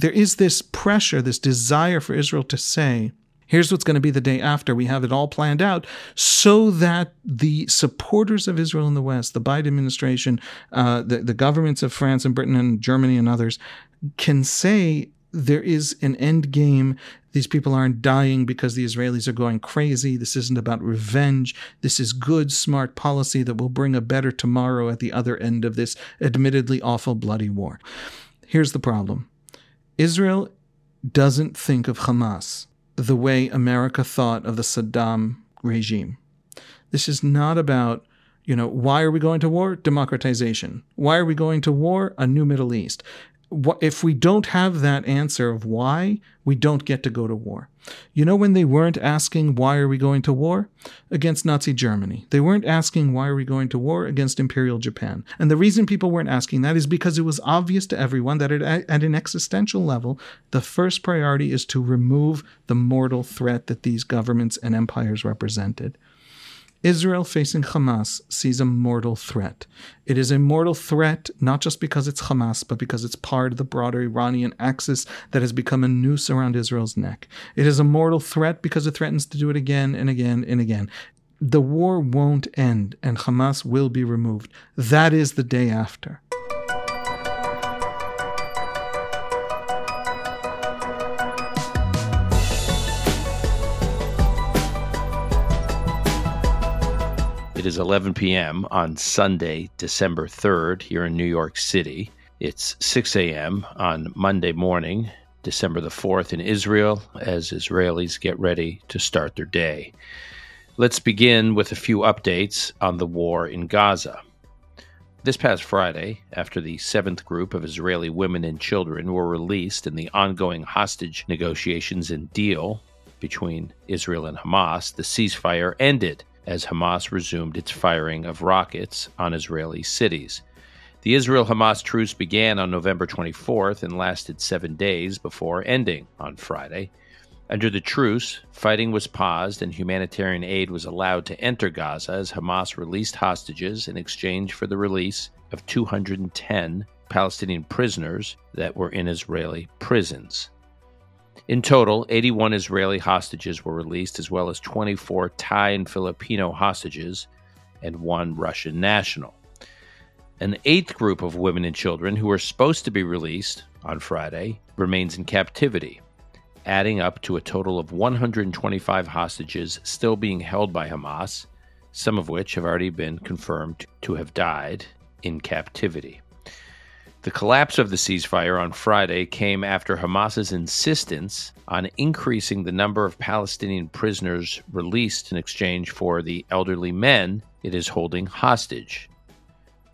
there is this pressure, this desire for Israel to say, Here's what's going to be the day after. We have it all planned out so that the supporters of Israel in the West, the Biden administration, uh, the, the governments of France and Britain and Germany and others, can say there is an end game. These people aren't dying because the Israelis are going crazy. This isn't about revenge. This is good, smart policy that will bring a better tomorrow at the other end of this admittedly awful, bloody war. Here's the problem Israel doesn't think of Hamas the way America thought of the Saddam regime. This is not about, you know, why are we going to war? Democratization. Why are we going to war? A new Middle East if we don't have that answer of why, we don't get to go to war. You know when they weren't asking why are we going to war against Nazi Germany. They weren't asking why are we going to war against Imperial Japan. And the reason people weren't asking that is because it was obvious to everyone that at an existential level, the first priority is to remove the mortal threat that these governments and empires represented. Israel facing Hamas sees a mortal threat. It is a mortal threat not just because it's Hamas, but because it's part of the broader Iranian axis that has become a noose around Israel's neck. It is a mortal threat because it threatens to do it again and again and again. The war won't end and Hamas will be removed. That is the day after. Is 11 p.m. on Sunday, December 3rd, here in New York City. It's 6 a.m. on Monday morning, December the 4th, in Israel, as Israelis get ready to start their day. Let's begin with a few updates on the war in Gaza. This past Friday, after the seventh group of Israeli women and children were released in the ongoing hostage negotiations and deal between Israel and Hamas, the ceasefire ended as Hamas resumed its firing of rockets on Israeli cities. The Israel Hamas truce began on November 24th and lasted seven days before ending on Friday. Under the truce, fighting was paused and humanitarian aid was allowed to enter Gaza as Hamas released hostages in exchange for the release of 210 Palestinian prisoners that were in Israeli prisons. In total, 81 Israeli hostages were released, as well as 24 Thai and Filipino hostages and one Russian national. An eighth group of women and children who were supposed to be released on Friday remains in captivity, adding up to a total of 125 hostages still being held by Hamas, some of which have already been confirmed to have died in captivity. The collapse of the ceasefire on Friday came after Hamas's insistence on increasing the number of Palestinian prisoners released in exchange for the elderly men it is holding hostage.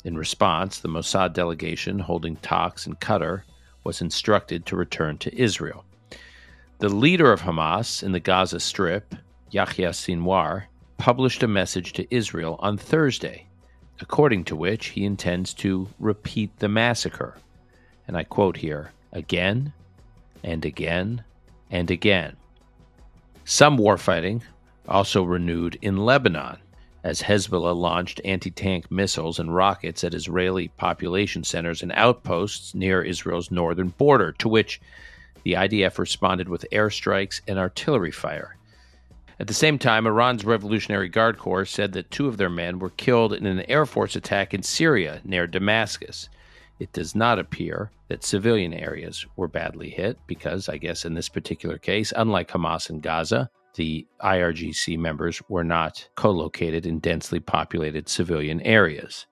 In response, the Mossad delegation holding talks in Qatar was instructed to return to Israel. The leader of Hamas in the Gaza Strip, Yahya Sinwar, published a message to Israel on Thursday according to which he intends to repeat the massacre. And I quote here again and again and again. Some warfighting also renewed in Lebanon as Hezbollah launched anti tank missiles and rockets at Israeli population centers and outposts near Israel's northern border, to which the IDF responded with airstrikes and artillery fire. At the same time, Iran's Revolutionary Guard Corps said that two of their men were killed in an Air Force attack in Syria near Damascus. It does not appear that civilian areas were badly hit because, I guess, in this particular case, unlike Hamas in Gaza, the IRGC members were not co located in densely populated civilian areas.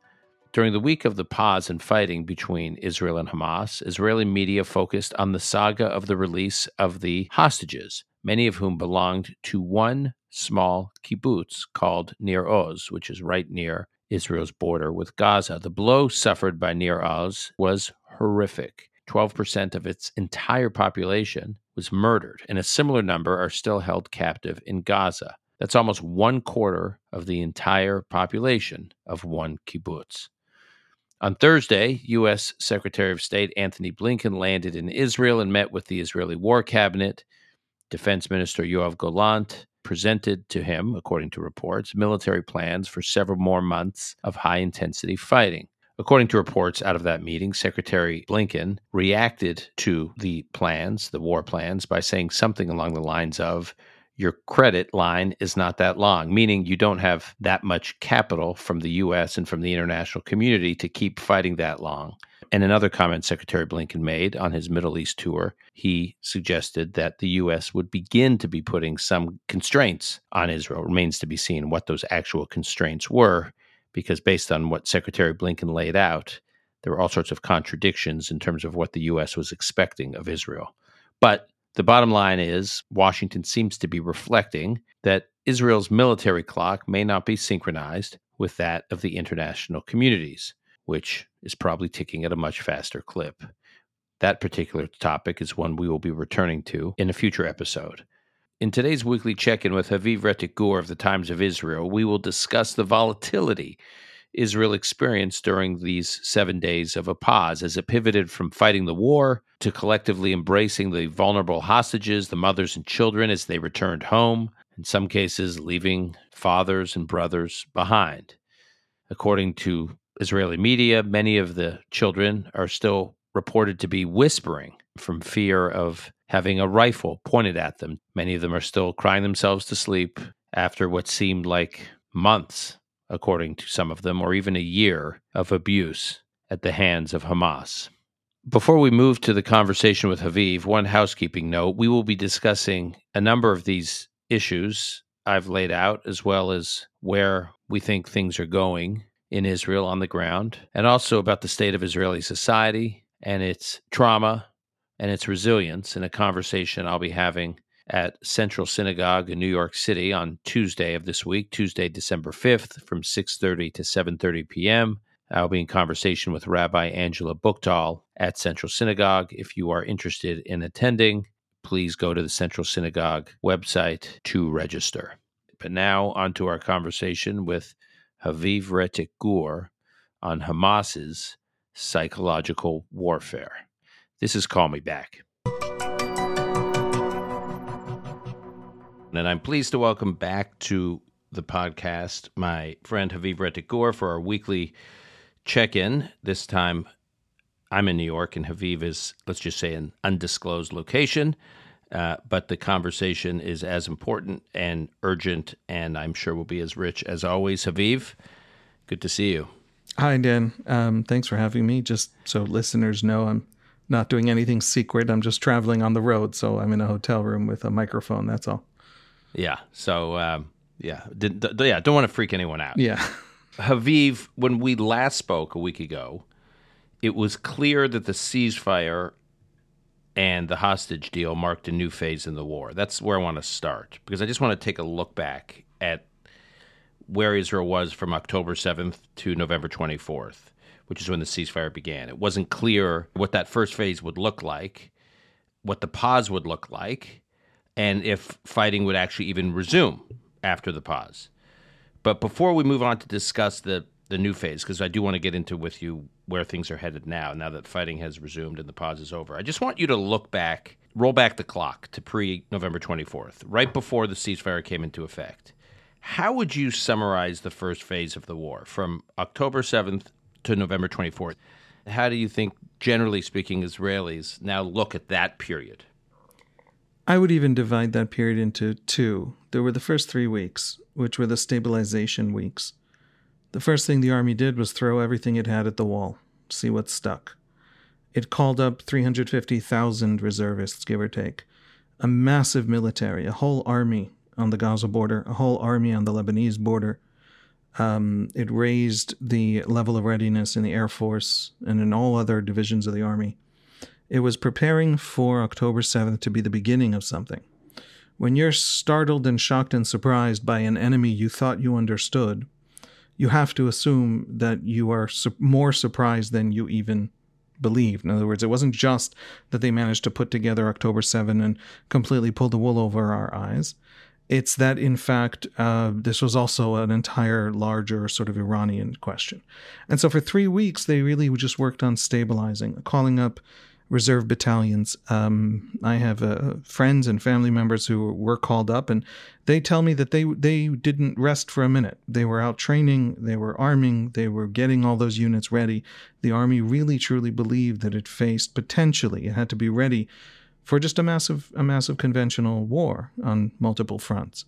During the week of the pause in fighting between Israel and Hamas, Israeli media focused on the saga of the release of the hostages many of whom belonged to one small kibbutz called Nir Oz, which is right near Israel's border with Gaza. The blow suffered by Nir Oz was horrific. 12% of its entire population was murdered, and a similar number are still held captive in Gaza. That's almost one quarter of the entire population of one kibbutz. On Thursday, U.S. Secretary of State Antony Blinken landed in Israel and met with the Israeli War Cabinet. Defense Minister Yoav Gallant presented to him, according to reports, military plans for several more months of high intensity fighting. According to reports out of that meeting, Secretary Blinken reacted to the plans, the war plans, by saying something along the lines of, your credit line is not that long, meaning you don't have that much capital from the US and from the international community to keep fighting that long. And another comment Secretary Blinken made on his Middle East tour, he suggested that the U.S. would begin to be putting some constraints on Israel. It remains to be seen what those actual constraints were, because based on what Secretary Blinken laid out, there were all sorts of contradictions in terms of what the U.S. was expecting of Israel. But the bottom line is Washington seems to be reflecting that Israel's military clock may not be synchronized with that of the international communities which is probably ticking at a much faster clip. That particular topic is one we will be returning to in a future episode. In today's weekly check in with Haviv Rettig Gur of the Times of Israel, we will discuss the volatility Israel experienced during these seven days of a pause as it pivoted from fighting the war to collectively embracing the vulnerable hostages, the mothers and children, as they returned home, in some cases, leaving fathers and brothers behind. According to Israeli media, many of the children are still reported to be whispering from fear of having a rifle pointed at them. Many of them are still crying themselves to sleep after what seemed like months, according to some of them, or even a year of abuse at the hands of Hamas. Before we move to the conversation with Haviv, one housekeeping note we will be discussing a number of these issues I've laid out, as well as where we think things are going in Israel on the ground, and also about the state of Israeli society and its trauma and its resilience in a conversation I'll be having at Central Synagogue in New York City on Tuesday of this week, Tuesday, December 5th from 6:30 to 7:30 p.m. I'll be in conversation with Rabbi Angela Buchdahl at Central Synagogue. If you are interested in attending, please go to the Central Synagogue website to register. But now onto our conversation with Haviv Rettig Gur on Hamas's psychological warfare. This is Call Me Back. And I'm pleased to welcome back to the podcast my friend Haviv Rettig for our weekly check in. This time I'm in New York and Haviv is, let's just say, an undisclosed location. Uh, but the conversation is as important and urgent, and I'm sure will be as rich as always. Haviv, good to see you. Hi, Dan. Um, thanks for having me. Just so listeners know, I'm not doing anything secret. I'm just traveling on the road, so I'm in a hotel room with a microphone. That's all. Yeah. So, um, yeah, did, yeah, don't want to freak anyone out. Yeah. Haviv, when we last spoke a week ago, it was clear that the ceasefire and the hostage deal marked a new phase in the war. That's where I want to start because I just want to take a look back at where Israel was from October 7th to November 24th, which is when the ceasefire began. It wasn't clear what that first phase would look like, what the pause would look like, and if fighting would actually even resume after the pause. But before we move on to discuss the the new phase, because I do want to get into with you where things are headed now, now that fighting has resumed and the pause is over. I just want you to look back, roll back the clock to pre November 24th, right before the ceasefire came into effect. How would you summarize the first phase of the war from October 7th to November 24th? How do you think, generally speaking, Israelis now look at that period? I would even divide that period into two. There were the first three weeks, which were the stabilization weeks. The first thing the army did was throw everything it had at the wall, see what stuck. It called up 350,000 reservists, give or take, a massive military, a whole army on the Gaza border, a whole army on the Lebanese border. Um, it raised the level of readiness in the Air Force and in all other divisions of the army. It was preparing for October 7th to be the beginning of something. When you're startled and shocked and surprised by an enemy you thought you understood, you have to assume that you are su- more surprised than you even believed. In other words, it wasn't just that they managed to put together October 7 and completely pull the wool over our eyes. It's that, in fact, uh, this was also an entire larger sort of Iranian question. And so for three weeks, they really just worked on stabilizing, calling up reserve battalions. Um, I have uh, friends and family members who were called up, and they tell me that they they didn't rest for a minute. They were out training, they were arming, they were getting all those units ready. The army really truly believed that it faced potentially it had to be ready for just a massive a massive conventional war on multiple fronts.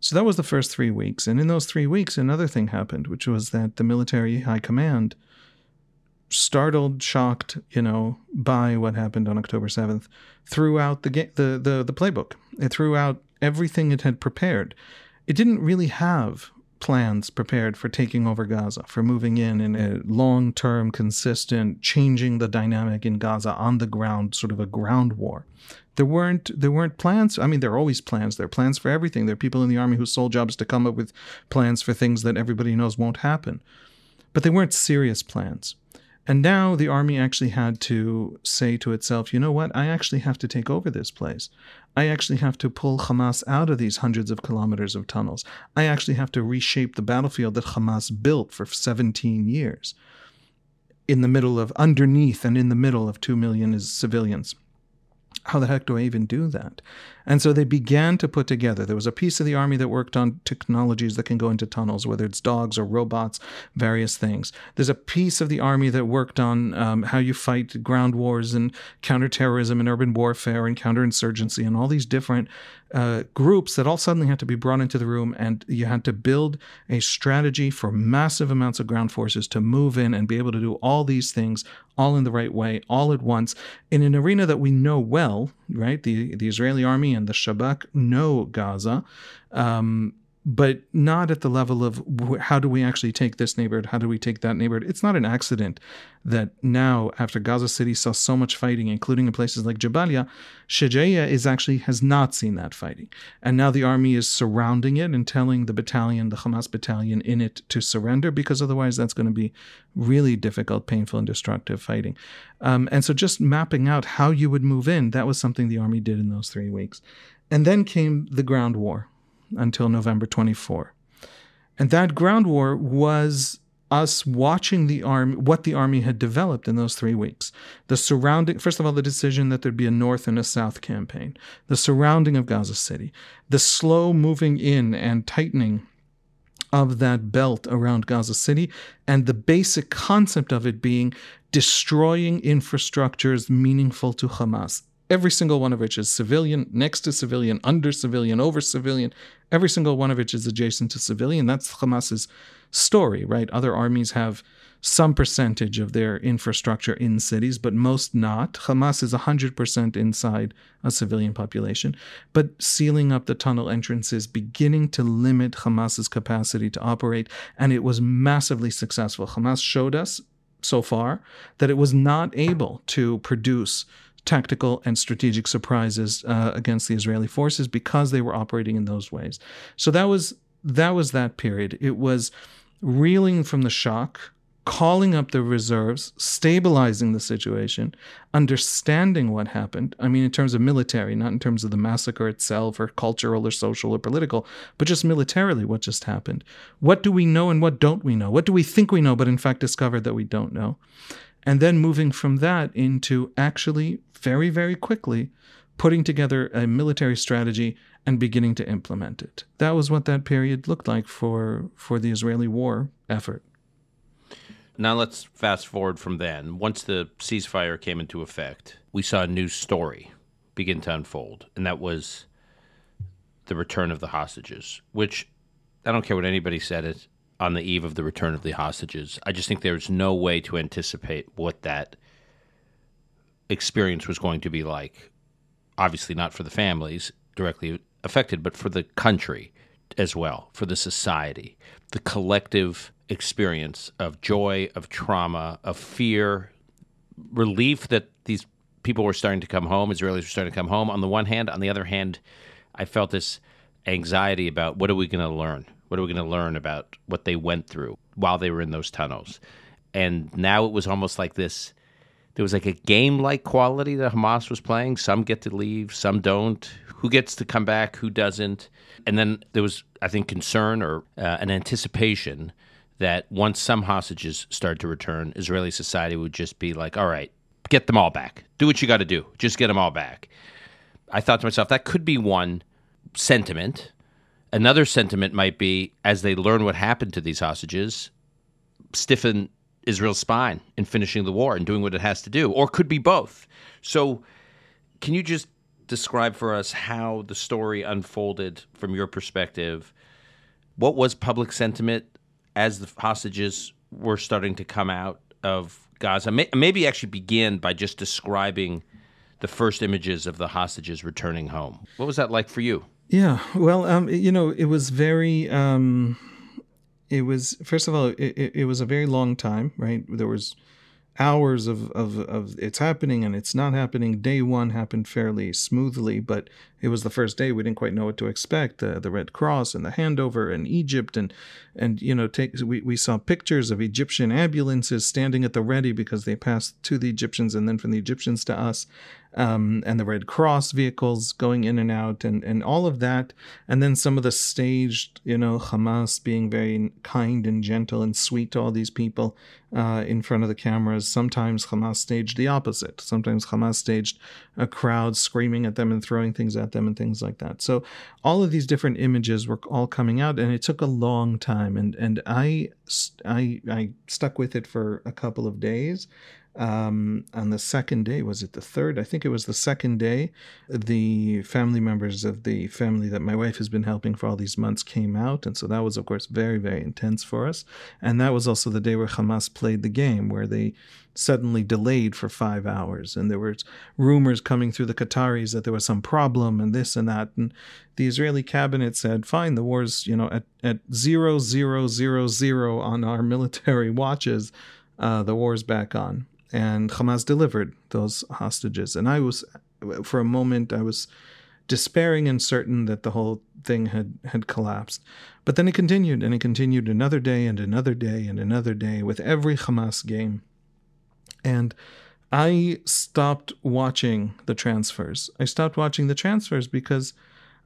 So that was the first three weeks. And in those three weeks, another thing happened, which was that the military high command, startled, shocked, you know, by what happened on October 7th, threw out the, the, the, the playbook. It threw out everything it had prepared. It didn't really have plans prepared for taking over Gaza, for moving in in a long term, consistent, changing the dynamic in Gaza on the ground, sort of a ground war there weren't there weren't plans. I mean, there are always plans. There are plans for everything. There are people in the army whose sole job is to come up with plans for things that everybody knows won't happen. But they weren't serious plans. And now the army actually had to say to itself, you know what? I actually have to take over this place. I actually have to pull Hamas out of these hundreds of kilometers of tunnels. I actually have to reshape the battlefield that Hamas built for 17 years in the middle of, underneath and in the middle of 2 million civilians how the heck do I even do that? And so they began to put together. There was a piece of the army that worked on technologies that can go into tunnels, whether it's dogs or robots, various things. There's a piece of the army that worked on um, how you fight ground wars and counterterrorism and urban warfare and counterinsurgency and all these different uh, groups that all suddenly had to be brought into the room, and you had to build a strategy for massive amounts of ground forces to move in and be able to do all these things all in the right way, all at once, in an arena that we know well, right? The the Israeli army and the Shabak know Gaza. Um, but not at the level of how do we actually take this neighborhood? How do we take that neighborhood? It's not an accident that now, after Gaza City saw so much fighting, including in places like Jabalia, Shajaya is actually has not seen that fighting. And now the army is surrounding it and telling the battalion, the Hamas battalion in it to surrender because otherwise that's going to be really difficult, painful, and destructive fighting. Um, and so just mapping out how you would move in, that was something the army did in those three weeks. And then came the ground war until November 24. And that ground war was us watching the army, what the army had developed in those three weeks. The surrounding, first of all, the decision that there'd be a north and a south campaign, the surrounding of Gaza City, the slow moving in and tightening of that belt around Gaza City, and the basic concept of it being destroying infrastructures meaningful to Hamas every single one of which is civilian, next to civilian, under civilian, over civilian. Every single one of which is adjacent to civilian. That's Hamas's story, right? Other armies have some percentage of their infrastructure in cities, but most not. Hamas is 100% inside a civilian population. But sealing up the tunnel entrances, beginning to limit Hamas's capacity to operate, and it was massively successful. Hamas showed us so far that it was not able to produce tactical and strategic surprises uh, against the Israeli forces because they were operating in those ways. So that was that was that period. It was reeling from the shock, calling up the reserves, stabilizing the situation, understanding what happened. I mean, in terms of military, not in terms of the massacre itself or cultural or social or political, but just militarily what just happened. What do we know and what don't we know? What do we think we know, but in fact discover that we don't know? And then moving from that into actually very, very quickly putting together a military strategy and beginning to implement it. That was what that period looked like for, for the Israeli war effort. Now let's fast forward from then. Once the ceasefire came into effect, we saw a new story begin to unfold, and that was the return of the hostages, which I don't care what anybody said it on the eve of the return of the hostages. I just think there's no way to anticipate what that experience was going to be like. Obviously, not for the families directly affected, but for the country as well, for the society, the collective experience of joy, of trauma, of fear, relief that these people were starting to come home, Israelis were starting to come home. On the one hand, on the other hand, I felt this anxiety about what are we going to learn? What are we going to learn about what they went through while they were in those tunnels? And now it was almost like this there was like a game like quality that Hamas was playing. Some get to leave, some don't. Who gets to come back, who doesn't? And then there was, I think, concern or uh, an anticipation that once some hostages started to return, Israeli society would just be like, all right, get them all back. Do what you got to do. Just get them all back. I thought to myself, that could be one sentiment. Another sentiment might be as they learn what happened to these hostages, stiffen Israel's spine in finishing the war and doing what it has to do, or could be both. So, can you just describe for us how the story unfolded from your perspective? What was public sentiment as the hostages were starting to come out of Gaza? Maybe actually begin by just describing the first images of the hostages returning home. What was that like for you? Yeah, well, um, you know, it was very. Um, it was first of all, it, it, it was a very long time, right? There was hours of, of, of it's happening and it's not happening. Day one happened fairly smoothly, but it was the first day we didn't quite know what to expect. The the Red Cross and the handover in Egypt and and you know take we, we saw pictures of Egyptian ambulances standing at the ready because they passed to the Egyptians and then from the Egyptians to us um, and the Red Cross vehicles going in and out, and, and all of that. And then some of the staged, you know, Hamas being very kind and gentle and sweet to all these people uh, in front of the cameras. Sometimes Hamas staged the opposite. Sometimes Hamas staged a crowd screaming at them and throwing things at them and things like that. So all of these different images were all coming out, and it took a long time. And and I I I stuck with it for a couple of days um, on the second day, was it the third? I think it was the second day. The family members of the family that my wife has been helping for all these months came out. And so that was, of course, very, very intense for us. And that was also the day where Hamas played the game, where they suddenly delayed for five hours. And there were rumors coming through the Qataris that there was some problem and this and that. And the Israeli cabinet said, fine, the war's, you know, at, at zero, zero, zero, zero on our military watches, uh, the war's back on and Hamas delivered those hostages. And I was, for a moment, I was despairing and certain that the whole thing had, had collapsed. But then it continued, and it continued another day and another day and another day with every Hamas game. And I stopped watching the transfers. I stopped watching the transfers because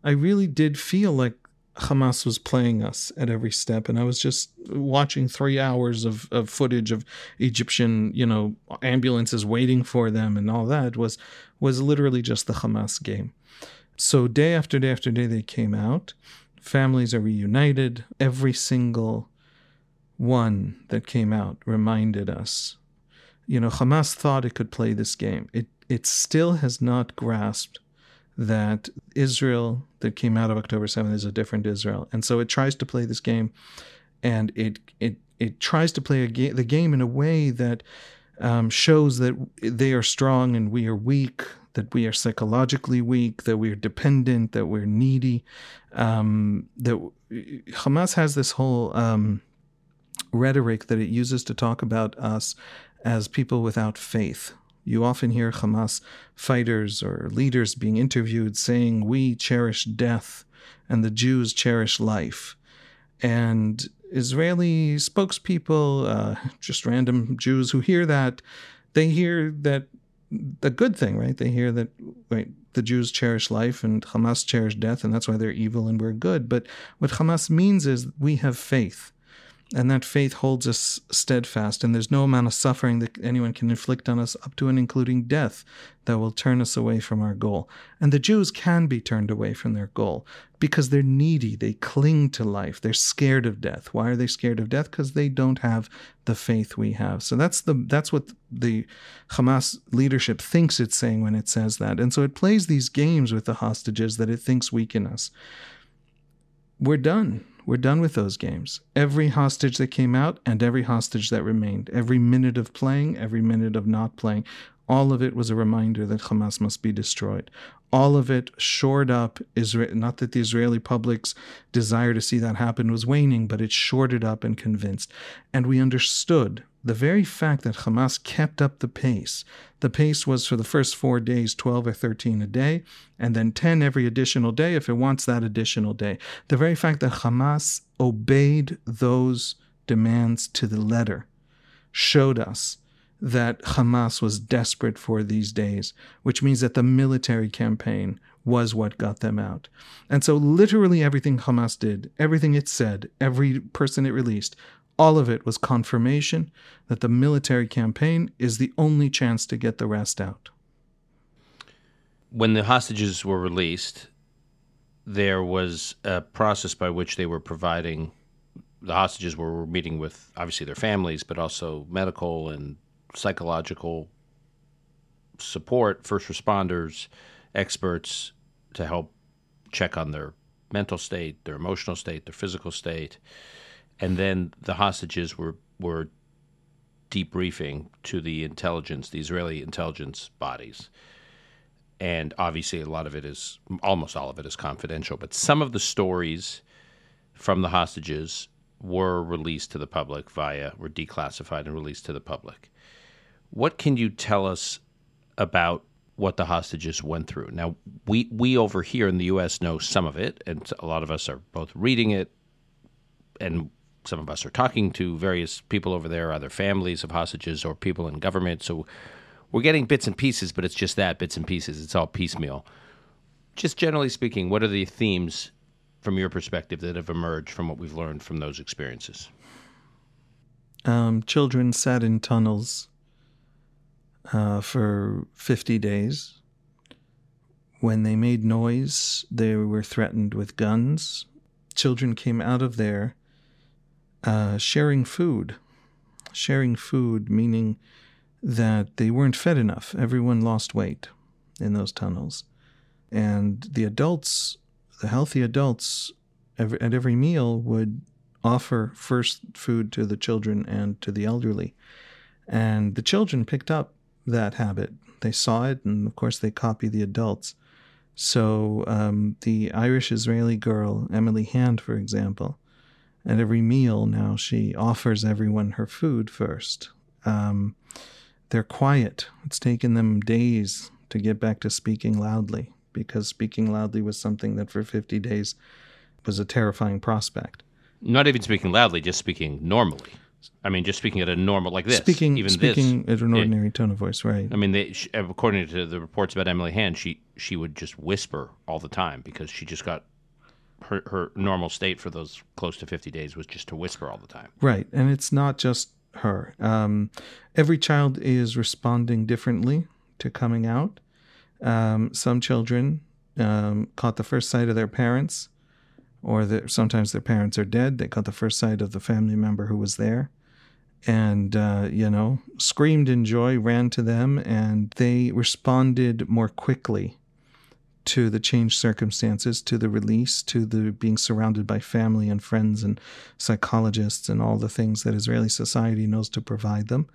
I really did feel like Hamas was playing us at every step, and I was just watching three hours of, of footage of Egyptian, you know, ambulances waiting for them and all that was was literally just the Hamas game. So day after day after day they came out. Families are reunited. Every single one that came out reminded us. You know, Hamas thought it could play this game. It it still has not grasped that Israel that came out of October 7th is a different Israel. And so it tries to play this game and it it it tries to play ga- the game in a way that um, shows that they are strong and we are weak, that we are psychologically weak, that we're dependent, that we're needy. Um, that Hamas has this whole um, rhetoric that it uses to talk about us as people without faith, you often hear Hamas fighters or leaders being interviewed saying, We cherish death and the Jews cherish life. And Israeli spokespeople, uh, just random Jews who hear that, they hear that the good thing, right? They hear that right, the Jews cherish life and Hamas cherish death, and that's why they're evil and we're good. But what Hamas means is we have faith and that faith holds us steadfast, and there's no amount of suffering that anyone can inflict on us, up to and including death, that will turn us away from our goal. And the Jews can be turned away from their goal because they're needy, they cling to life, they're scared of death. Why are they scared of death? Because they don't have the faith we have. So that's the that's what the Hamas leadership thinks it's saying when it says that. And so it plays these games with the hostages that it thinks weaken us. We're done we're done with those games. Every hostage that came out and every hostage that remained, every minute of playing, every minute of not playing, all of it was a reminder that Hamas must be destroyed. All of it shored up Israel. Not that the Israeli public's desire to see that happen was waning, but it shored it up and convinced. And we understood the very fact that Hamas kept up the pace, the pace was for the first four days 12 or 13 a day, and then 10 every additional day if it wants that additional day. The very fact that Hamas obeyed those demands to the letter showed us that Hamas was desperate for these days, which means that the military campaign was what got them out. And so, literally, everything Hamas did, everything it said, every person it released, All of it was confirmation that the military campaign is the only chance to get the rest out. When the hostages were released, there was a process by which they were providing the hostages were meeting with obviously their families, but also medical and psychological support, first responders, experts to help check on their mental state, their emotional state, their physical state, and then the hostages were were debriefing to the intelligence, the Israeli intelligence bodies. And obviously, a lot of it is, almost all of it is confidential. But some of the stories from the hostages were released to the public via, were declassified and released to the public. What can you tell us about what the hostages went through? Now, we, we over here in the U.S. know some of it, and a lot of us are both reading it, and some of us are talking to various people over there, either families of hostages or people in government. So we're getting bits and pieces, but it's just that bits and pieces. It's all piecemeal. Just generally speaking, what are the themes from your perspective that have emerged from what we've learned from those experiences? Um, children sat in tunnels uh, for 50 days. When they made noise, they were threatened with guns. Children came out of there uh, sharing food. Sharing food, meaning that they weren't fed enough. Everyone lost weight in those tunnels. And the adults the healthy adults every, at every meal would offer first food to the children and to the elderly. And the children picked up that habit. They saw it, and of course, they copy the adults. So um, the Irish Israeli girl, Emily Hand, for example, at every meal now she offers everyone her food first. Um, they're quiet. It's taken them days to get back to speaking loudly because speaking loudly was something that for 50 days was a terrifying prospect. Not even speaking loudly, just speaking normally. I mean, just speaking at a normal like this. Speaking, even speaking this, at an ordinary it, tone of voice, right? I mean, they, she, according to the reports about Emily Hand, she she would just whisper all the time because she just got her her normal state for those close to fifty days was just to whisper all the time. Right, and it's not just her. Um, every child is responding differently to coming out. Um, some children um, caught the first sight of their parents, or the, sometimes their parents are dead. They caught the first sight of the family member who was there, and uh, you know, screamed in joy, ran to them, and they responded more quickly to the changed circumstances, to the release, to the being surrounded by family and friends and psychologists and all the things that Israeli society knows to provide them.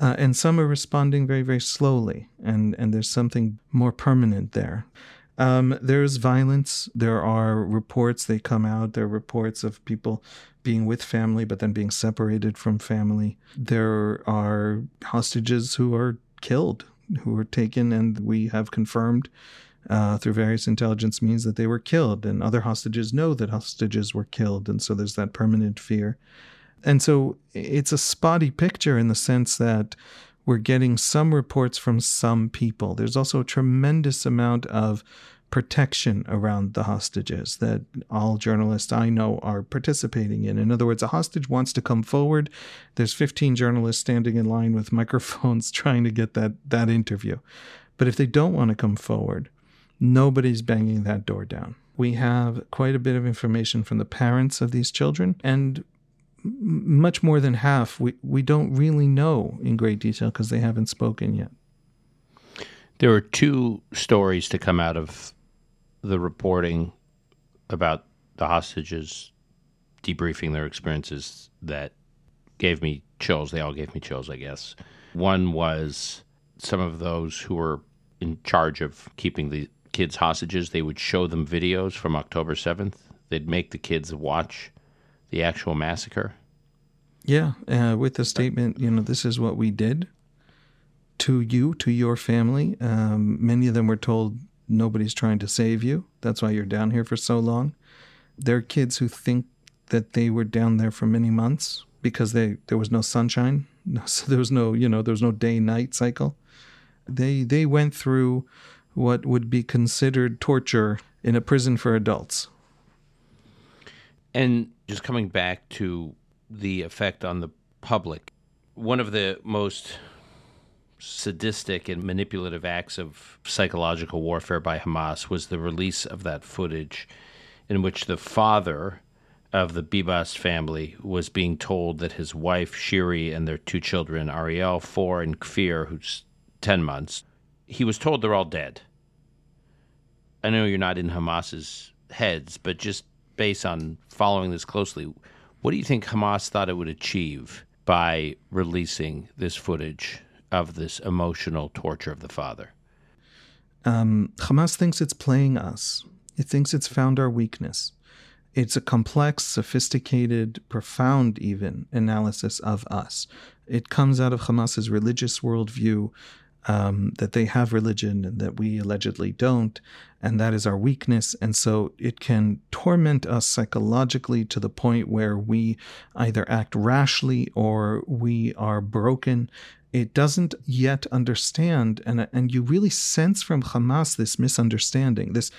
Uh, and some are responding very, very slowly, and, and there's something more permanent there. Um, there's violence. There are reports, they come out. There are reports of people being with family, but then being separated from family. There are hostages who are killed, who are taken, and we have confirmed uh, through various intelligence means that they were killed. And other hostages know that hostages were killed. And so there's that permanent fear. And so it's a spotty picture in the sense that we're getting some reports from some people. There's also a tremendous amount of protection around the hostages that all journalists I know are participating in. In other words, a hostage wants to come forward. There's 15 journalists standing in line with microphones trying to get that, that interview. But if they don't want to come forward, nobody's banging that door down. We have quite a bit of information from the parents of these children, and much more than half we, we don't really know in great detail because they haven't spoken yet. There are two stories to come out of the reporting about the hostages debriefing their experiences that gave me chills. They all gave me chills, I guess. One was some of those who were in charge of keeping the kids hostages. They would show them videos from October 7th. They'd make the kids watch the actual massacre? Yeah, uh, with the statement, you know, this is what we did to you, to your family. Um, many of them were told nobody's trying to save you. That's why you're down here for so long. There are kids who think that they were down there for many months because they there was no sunshine, so there was no you know there was no day night cycle. They they went through what would be considered torture in a prison for adults. And just coming back to the effect on the public. One of the most sadistic and manipulative acts of psychological warfare by Hamas was the release of that footage in which the father of the Bibas family was being told that his wife, Shiri, and their two children, Ariel, four, and Kfir, who's 10 months, he was told they're all dead. I know you're not in Hamas's heads, but just based on following this closely, what do you think Hamas thought it would achieve by releasing this footage of this emotional torture of the father? Um, Hamas thinks it's playing us. It thinks it's found our weakness. It's a complex, sophisticated, profound, even analysis of us. It comes out of Hamas's religious worldview um, that they have religion and that we allegedly don't, and that is our weakness. And so it can torment us psychologically to the point where we either act rashly or we are broken. It doesn't yet understand, and and you really sense from Hamas this misunderstanding, this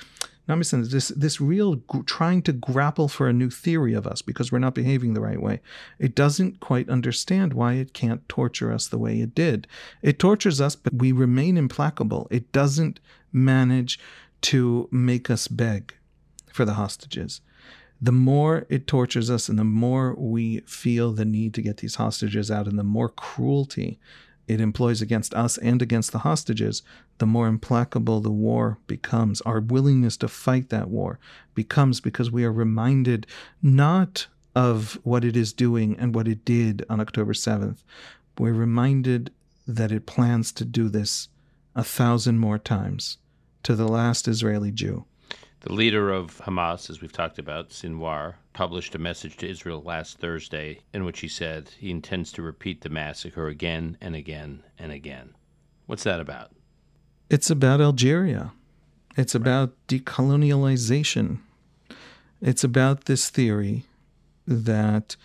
not misunderstanding, this this real g- trying to grapple for a new theory of us because we're not behaving the right way. It doesn't quite understand why it can't torture us the way it did. It tortures us, but we remain implacable. It doesn't manage to make us beg for the hostages. The more it tortures us and the more we feel the need to get these hostages out and the more cruelty it employs against us and against the hostages, the more implacable the war becomes. Our willingness to fight that war becomes because we are reminded not of what it is doing and what it did on October 7th. We're reminded that it plans to do this a thousand more times to the last Israeli Jew. The leader of Hamas, as we've talked about, Sinwar, published a message to Israel last Thursday in which he said he intends to repeat the massacre again and again and again. What's that about? It's about Algeria. It's about decolonialization. It's about this theory that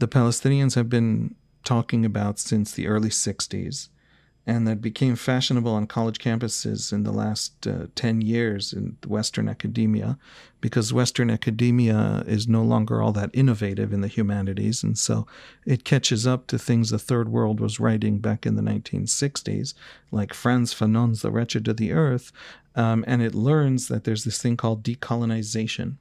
the Palestinians have been talking about since the early 60s and that became fashionable on college campuses in the last uh, 10 years in Western academia, because Western academia is no longer all that innovative in the humanities. And so it catches up to things the Third World was writing back in the 1960s, like Frantz Fanon's The Wretched of the Earth, um, and it learns that there's this thing called decolonization.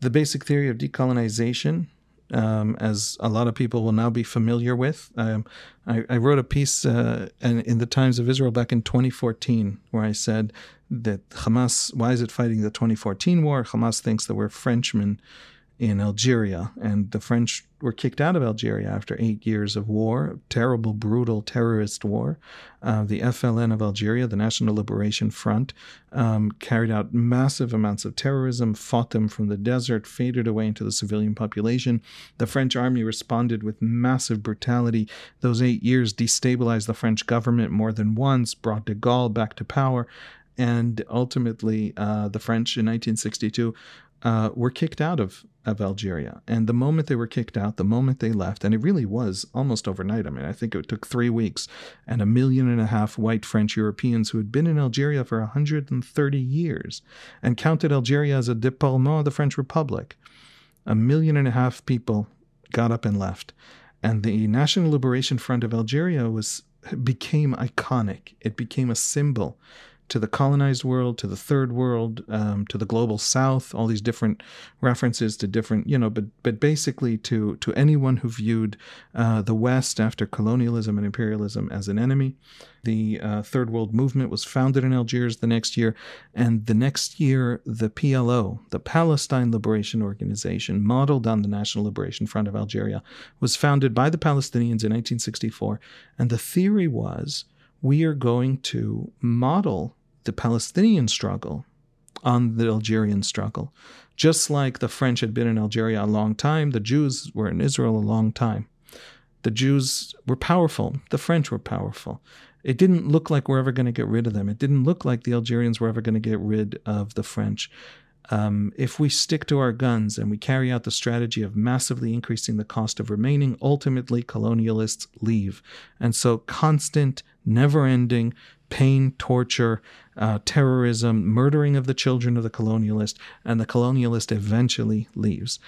The basic theory of decolonization um, as a lot of people will now be familiar with. Um, I, I, wrote a piece uh, in the Times of Israel back in 2014 where I said that Hamas, why is it fighting the 2014 war? Hamas thinks that we're Frenchmen in Algeria, and the French were kicked out of Algeria after eight years of war, terrible, brutal terrorist war. Uh, the FLN of Algeria, the National Liberation Front, um, carried out massive amounts of terrorism, fought them from the desert, faded away into the civilian population. The French army responded with massive brutality. Those eight years destabilized the French government more than once, brought de Gaulle back to power. And ultimately, uh, the French in 1962 uh, were kicked out of, of Algeria. And the moment they were kicked out, the moment they left, and it really was almost overnight. I mean, I think it took three weeks, and a million and a half white French Europeans who had been in Algeria for 130 years and counted Algeria as a département of the French Republic. A million and a half people got up and left. And the National Liberation Front of Algeria was became iconic. It became a symbol to the colonized world, to the third world, um, to the global south, all these different references to different, you know, but but basically to to anyone who viewed uh, the West after colonialism and imperialism as an enemy. The uh, third world movement was founded in Algiers the next year, and the next year the PLO, the Palestine Liberation Organization, modeled on the National Liberation Front of Algeria, was founded by the Palestinians in 1964, and the theory was we are going to model the Palestinian struggle on the Algerian struggle. Just like the French had been in Algeria a long time, the Jews were in Israel a long time. The Jews were powerful, the French were powerful. It didn't look like we're ever going to get rid of them. It didn't look like the Algerians were ever going to get rid of the French. Um, if we stick to our guns and we carry out the strategy of massively increasing the cost of remaining, ultimately colonialists leave. And so, constant, never ending pain, torture, uh, terrorism, murdering of the children of the colonialist, and the colonialist eventually leaves.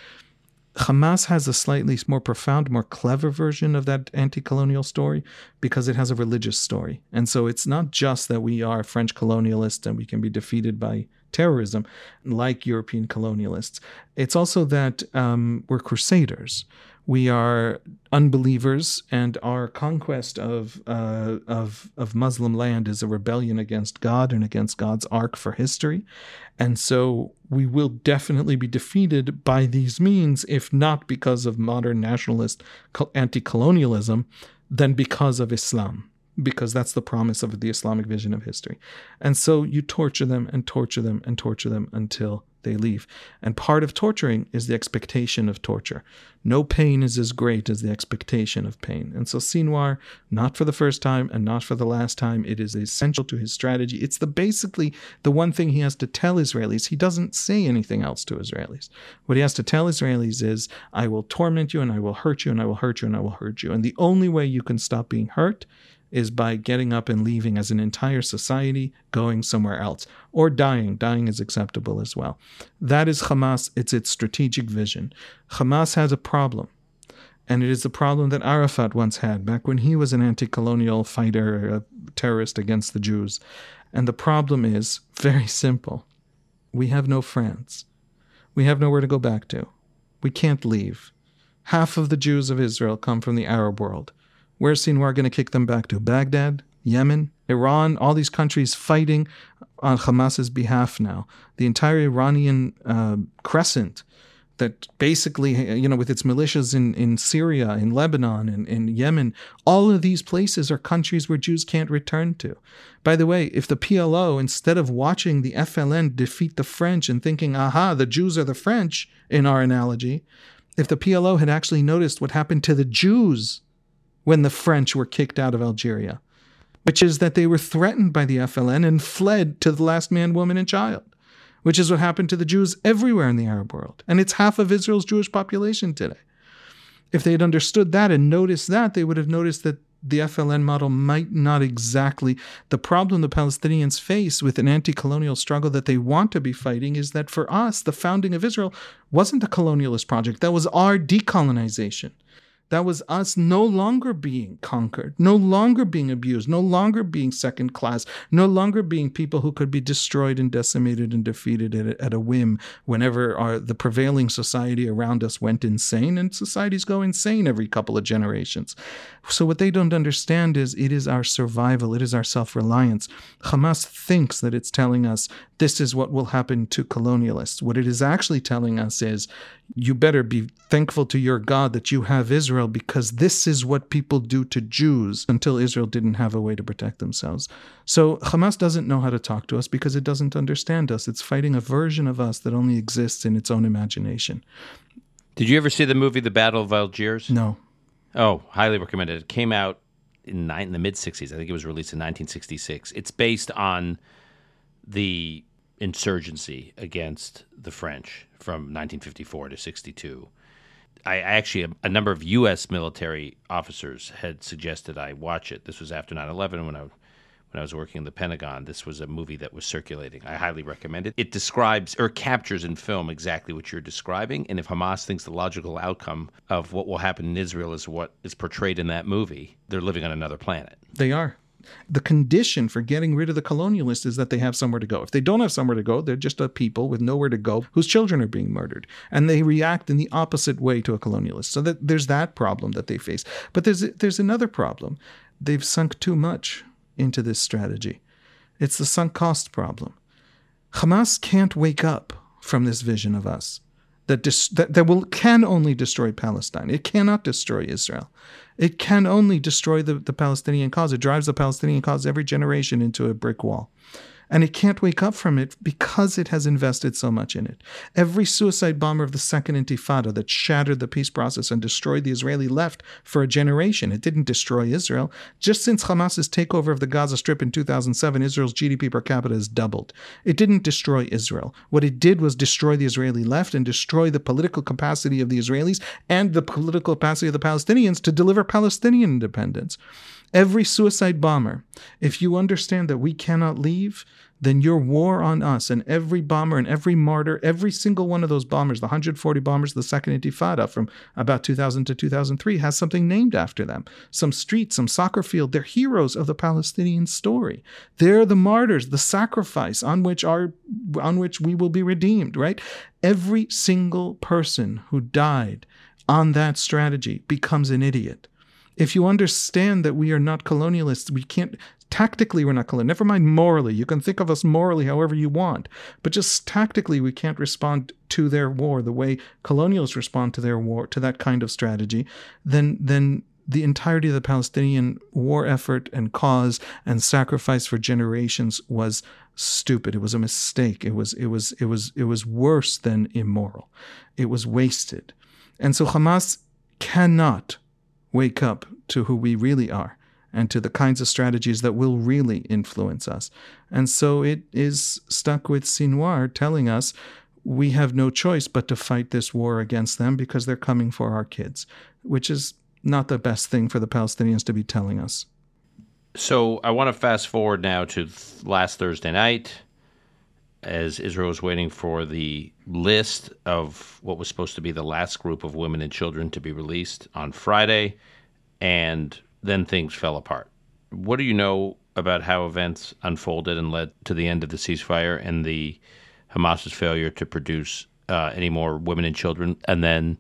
Hamas has a slightly more profound, more clever version of that anti colonial story because it has a religious story. And so it's not just that we are French colonialists and we can be defeated by terrorism like European colonialists. It's also that um, we're crusaders. We are unbelievers, and our conquest of uh, of of Muslim land is a rebellion against God and against God's arc for history, and so we will definitely be defeated by these means, if not because of modern nationalist anti-colonialism, then because of Islam because that's the promise of the Islamic vision of history. And so you torture them and torture them and torture them until they leave. And part of torturing is the expectation of torture. No pain is as great as the expectation of pain. And so Sinwar, not for the first time and not for the last time, it is essential to his strategy. It's the basically the one thing he has to tell Israelis. He doesn't say anything else to Israelis. What he has to tell Israelis is, I will torment you and I will hurt you and I will hurt you and I will hurt you. And the only way you can stop being hurt is by getting up and leaving as an entire society, going somewhere else, or dying. Dying is acceptable as well. That is Hamas, it's its strategic vision. Hamas has a problem. And it is a problem that Arafat once had back when he was an anti colonial fighter, a terrorist against the Jews. And the problem is very simple we have no France. We have nowhere to go back to. We can't leave. Half of the Jews of Israel come from the Arab world. Where's Sinwar going to kick them back to? Baghdad? Yemen? Iran? All these countries fighting on Hamas's behalf now. The entire Iranian uh, crescent that basically, you know, with its militias in, in Syria, in Lebanon, and in, in Yemen, all of these places are countries where Jews can't return to. By the way, if the PLO, instead of watching the FLN defeat the French and thinking, aha, the Jews are the French in our analogy, if the PLO had actually noticed what happened to the Jews when the French were kicked out of Algeria, which is that they were threatened by the FLN and fled to the last man, woman, and child, which is what happened to the Jews everywhere in the Arab world. And it's half of Israel's Jewish population today. If they had understood that and noticed that, they would have noticed that the FLN model might not exactly. The problem the Palestinians face with an anti colonial struggle that they want to be fighting is that for us, the founding of Israel wasn't a colonialist project. That was our decolonization. That was us no longer being conquered, no longer being abused, no longer being second class, no longer being people who could be destroyed and decimated and defeated at at a whim whenever our, the prevailing society around us went insane. And societies go insane every couple of generations. So, what they don't understand is it is our survival, it is our self reliance. Hamas thinks that it's telling us this is what will happen to colonialists. What it is actually telling us is you better be thankful to your God that you have Israel because this is what people do to Jews until Israel didn't have a way to protect themselves. So Hamas doesn't know how to talk to us because it doesn't understand us. It's fighting a version of us that only exists in its own imagination. Did you ever see the movie The Battle of Algiers? No. Oh, highly recommended. It came out in, nine, in the mid 60s. I think it was released in 1966. It's based on the insurgency against the French from 1954 to 62. I actually, a, number of U.S. military officers had suggested I watch it. This was after 9 11 when I when I was working in the Pentagon. This was a movie that was circulating. I highly recommend it. It describes or captures in film exactly what you're describing. And if Hamas thinks the logical outcome of what will happen in Israel is what is portrayed in that movie, they're living on another planet. They are. The condition for getting rid of the colonialists is that they have somewhere to go. If they don't have somewhere to go, they're just a people with nowhere to go whose children are being murdered. And they react in the opposite way to a colonialist. So that there's that problem that they face. But there's there's another problem. They've sunk too much into this strategy. It's the sunk cost problem. Hamas can't wake up from this vision of us that, dis- that, that will can only destroy Palestine. It cannot destroy Israel. It can only destroy the, the Palestinian cause. It drives the Palestinian cause every generation into a brick wall and it can't wake up from it because it has invested so much in it. Every suicide bomber of the Second Intifada that shattered the peace process and destroyed the Israeli left for a generation, it didn't destroy Israel. Just since Hamas's takeover of the Gaza Strip in 2007, Israel's GDP per capita has doubled. It didn't destroy Israel. What it did was destroy the Israeli left and destroy the political capacity of the Israelis and the political capacity of the Palestinians to deliver Palestinian independence. Every suicide bomber, if you understand that we cannot leave, then your war on us and every bomber and every martyr, every single one of those bombers, the 140 bombers the Second Intifada from about 2000 to 2003, has something named after them. Some street, some soccer field. They're heroes of the Palestinian story. They're the martyrs, the sacrifice on which our on which we will be redeemed. Right? Every single person who died on that strategy becomes an idiot if you understand that we are not colonialists, we can't tactically we're not colonial. Never mind morally. You can think of us morally however you want, but just tactically we can't respond to their war the way colonials respond to their war to that kind of strategy. Then then the entirety of the Palestinian war effort and cause and sacrifice for generations was stupid. It was a mistake. It was it was it was it was worse than immoral. It was wasted. And so Hamas cannot wake up to who we really are and to the kinds of strategies that will really influence us. And so it is stuck with Sinwar telling us we have no choice but to fight this war against them because they're coming for our kids, which is not the best thing for the Palestinians to be telling us. So I want to fast forward now to last Thursday night as Israel was waiting for the list of what was supposed to be the last group of women and children to be released on Friday, and then things fell apart. What do you know about how events unfolded and led to the end of the ceasefire and the Hamas's failure to produce uh, any more women and children, and then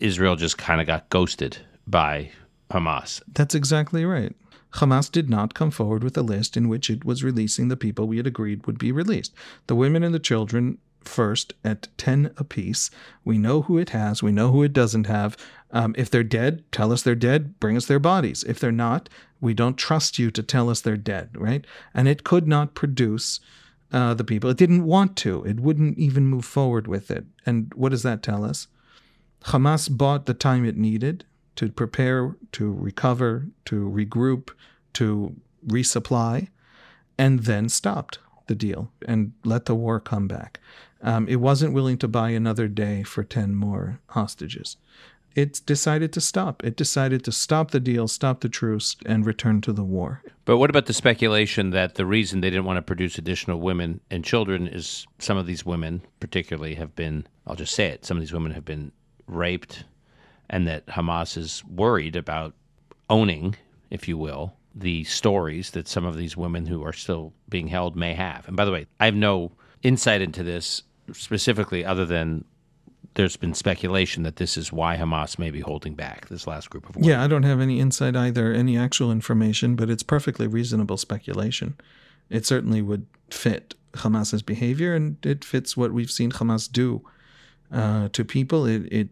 Israel just kind of got ghosted by Hamas? That's exactly right. Hamas did not come forward with a list in which it was releasing the people we had agreed would be released. The women and the children first at 10 apiece. We know who it has, we know who it doesn't have. Um, if they're dead, tell us they're dead, bring us their bodies. If they're not, we don't trust you to tell us they're dead, right? And it could not produce uh, the people. It didn't want to, it wouldn't even move forward with it. And what does that tell us? Hamas bought the time it needed to prepare, to recover, to regroup, to resupply, and then stopped the deal and let the war come back. Um, it wasn't willing to buy another day for 10 more hostages. It decided to stop. It decided to stop the deal, stop the truce, and return to the war. But what about the speculation that the reason they didn't want to produce additional women and children is some of these women, particularly, have been, I'll just say it, some of these women have been raped, and that Hamas is worried about owning, if you will, the stories that some of these women who are still being held may have. And by the way, I have no insight into this specifically other than there's been speculation that this is why Hamas may be holding back this last group of women. Yeah, I don't have any insight either, any actual information, but it's perfectly reasonable speculation. It certainly would fit Hamas's behavior, and it fits what we've seen Hamas do uh, to people. It, it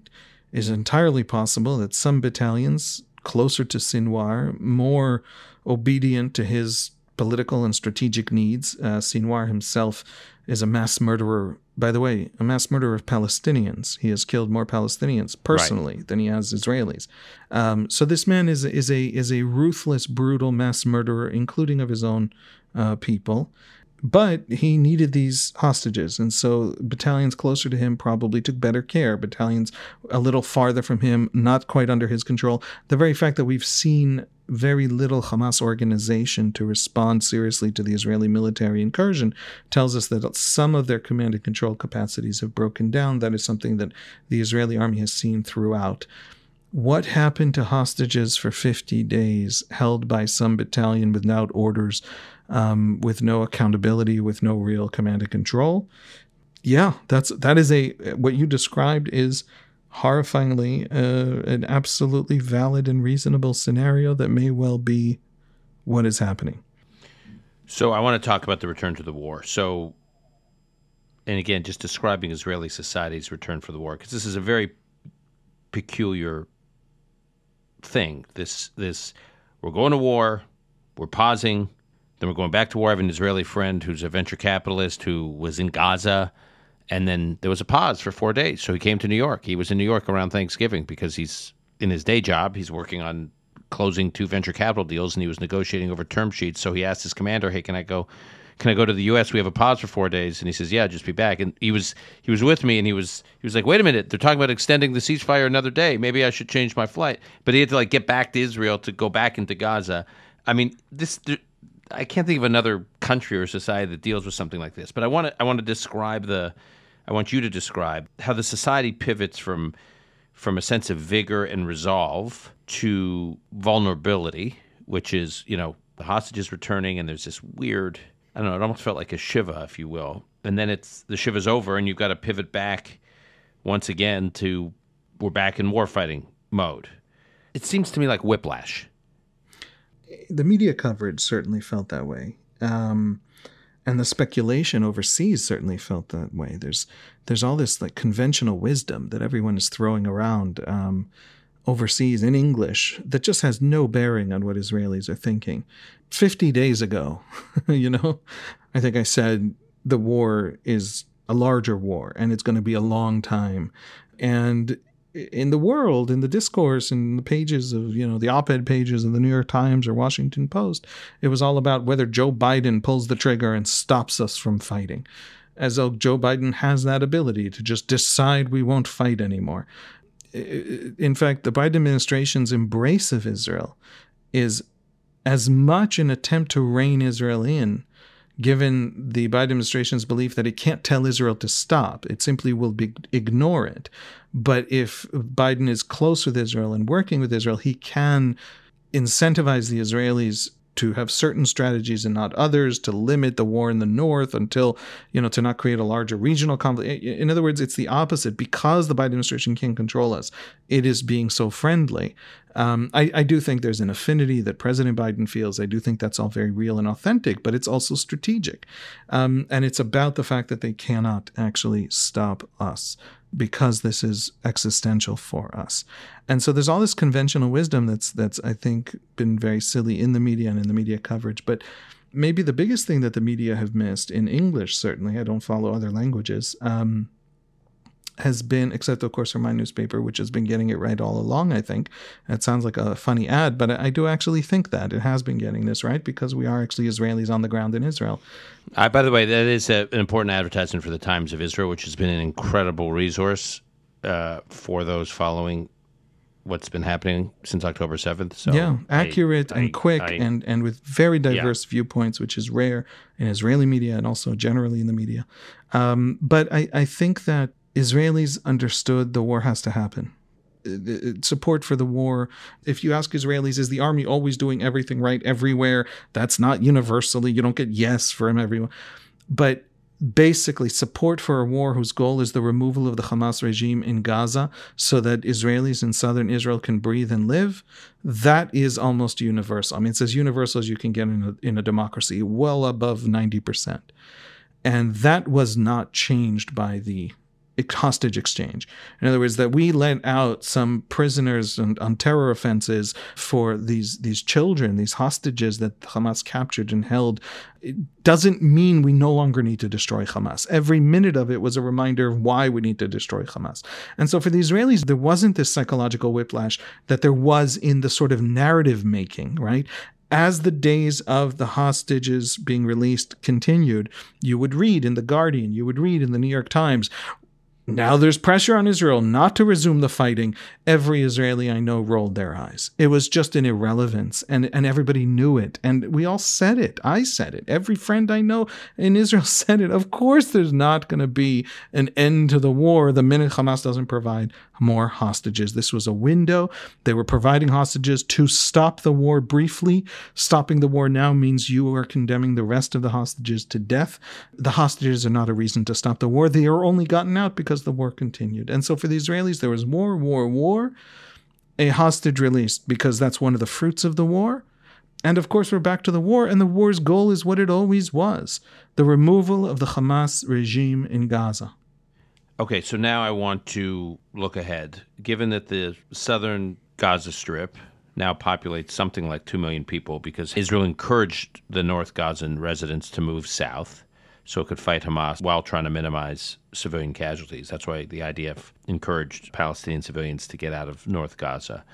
is entirely possible that some battalions closer to Sinwar, more obedient to his political and strategic needs. Uh, Sinwar himself is a mass murderer. By the way, a mass murderer of Palestinians. He has killed more Palestinians personally right. than he has Israelis. Um, so this man is is a is a ruthless, brutal mass murderer, including of his own uh, people. But he needed these hostages, and so battalions closer to him probably took better care. Battalions a little farther from him, not quite under his control. The very fact that we've seen very little Hamas organization to respond seriously to the Israeli military incursion tells us that some of their command and control capacities have broken down. That is something that the Israeli army has seen throughout. What happened to hostages for 50 days held by some battalion without orders um, with no accountability, with no real command and control. Yeah, that's that is a what you described is horrifyingly uh, an absolutely valid and reasonable scenario that may well be what is happening. So I want to talk about the return to the war. So, and again, just describing Israeli society's return for the war because this is a very peculiar thing. This this we're going to war, we're pausing, then we're going back to war. I have an Israeli friend who's a venture capitalist who was in Gaza. And then there was a pause for four days. So he came to New York. He was in New York around Thanksgiving because he's in his day job. He's working on closing two venture capital deals and he was negotiating over term sheets. So he asked his commander, Hey, can I go? Can I go to the U.S.? We have a pause for four days, and he says, "Yeah, just be back." And he was he was with me, and he was he was like, "Wait a minute, they're talking about extending the ceasefire another day. Maybe I should change my flight." But he had to like get back to Israel to go back into Gaza. I mean, this I can't think of another country or society that deals with something like this. But I want to I want to describe the I want you to describe how the society pivots from from a sense of vigor and resolve to vulnerability, which is, you know, the hostages returning and there's this weird I don't know, it almost felt like a shiva, if you will. And then it's the shiva's over and you've got to pivot back once again to we're back in warfighting mode. It seems to me like whiplash. The media coverage certainly felt that way. Um, and the speculation overseas certainly felt that way. There's there's all this like conventional wisdom that everyone is throwing around um, overseas in English that just has no bearing on what Israelis are thinking. Fifty days ago, you know, I think I said the war is a larger war and it's going to be a long time, and in the world, in the discourse, in the pages of, you know, the op ed pages of the New York Times or Washington Post, it was all about whether Joe Biden pulls the trigger and stops us from fighting. As though Joe Biden has that ability to just decide we won't fight anymore. In fact, the Biden administration's embrace of Israel is as much an attempt to rein Israel in given the Biden administration's belief that it can't tell Israel to stop. It simply will be, ignore it. But if Biden is close with Israel and working with Israel, he can incentivize the Israelis to have certain strategies and not others, to limit the war in the north until, you know, to not create a larger regional conflict. In other words, it's the opposite. Because the Biden administration can't control us, it is being so friendly. Um, I, I, do think there's an affinity that President Biden feels. I do think that's all very real and authentic, but it's also strategic. Um, and it's about the fact that they cannot actually stop us because this is existential for us. And so there's all this conventional wisdom that's that's I think been very silly in the media and in the media coverage, but maybe the biggest thing that the media have missed in English certainly I don't follow other languages um, has been, except of course for my newspaper, which has been getting it right all along, I think. It sounds like a funny ad, but I do actually think that it has been getting this right because we are actually Israelis on the ground in Israel. Uh, by the way, that is a, an important advertisement for the Times of Israel, which has been an incredible resource uh, for those following what's been happening since October 7th. So yeah, accurate I, and I, quick I, and, and with very diverse yeah. viewpoints, which is rare in Israeli media and also generally in the media. Um, but I, I think that Israelis understood the war has to happen. Uh, uh, support for the war. If you ask Israelis, is the army always doing everything right everywhere? That's not universally. You don't get yes from everyone. But basically, support for a war whose goal is the removal of the Hamas regime in Gaza so that Israelis in southern Israel can breathe and live, that is almost universal. I mean, it's as universal as you can get in a, in a democracy, well above 90%. And that was not changed by the hostage exchange. In other words, that we let out some prisoners on, on, terror offenses for these these children, these hostages that Hamas captured and held. It doesn't mean we no longer need to destroy Hamas. Every minute of it was a reminder of why we need to destroy Hamas. And so for the Israelis, there wasn't this psychological whiplash that there was in the sort of narrative making, right? as the days of the hostages being released continued, you would read in The Guardian, you would read in the New York Times, now there's pressure on Israel not to resume the fighting. Every Israeli I know rolled their eyes. It was just an irrelevance, and, and everybody knew it. And we all said it. I said it. Every friend I know in Israel said it. Of course, there's not going to be an end to the war the minute Hamas doesn't provide more hostages. This was a window. They were providing hostages to stop the war briefly. Stopping the war now means you are condemning the rest of the hostages to death. The hostages are not a reason to stop the war. They are only gotten out because the war continued. And so for the Israelis, there was war, war, war, a hostage released because that's one of the fruits of the war. And of course, we're back to the war, and the war's goal is what it always was the removal of the Hamas regime in Gaza. Okay, so now I want to look ahead. Given that the southern Gaza Strip now populates something like 2 million people because Israel encouraged the North Gazan residents to move south so it could fight Hamas while trying to minimize civilian casualties. That's why the IDF encouraged Palestinian civilians to get out of North Gaza.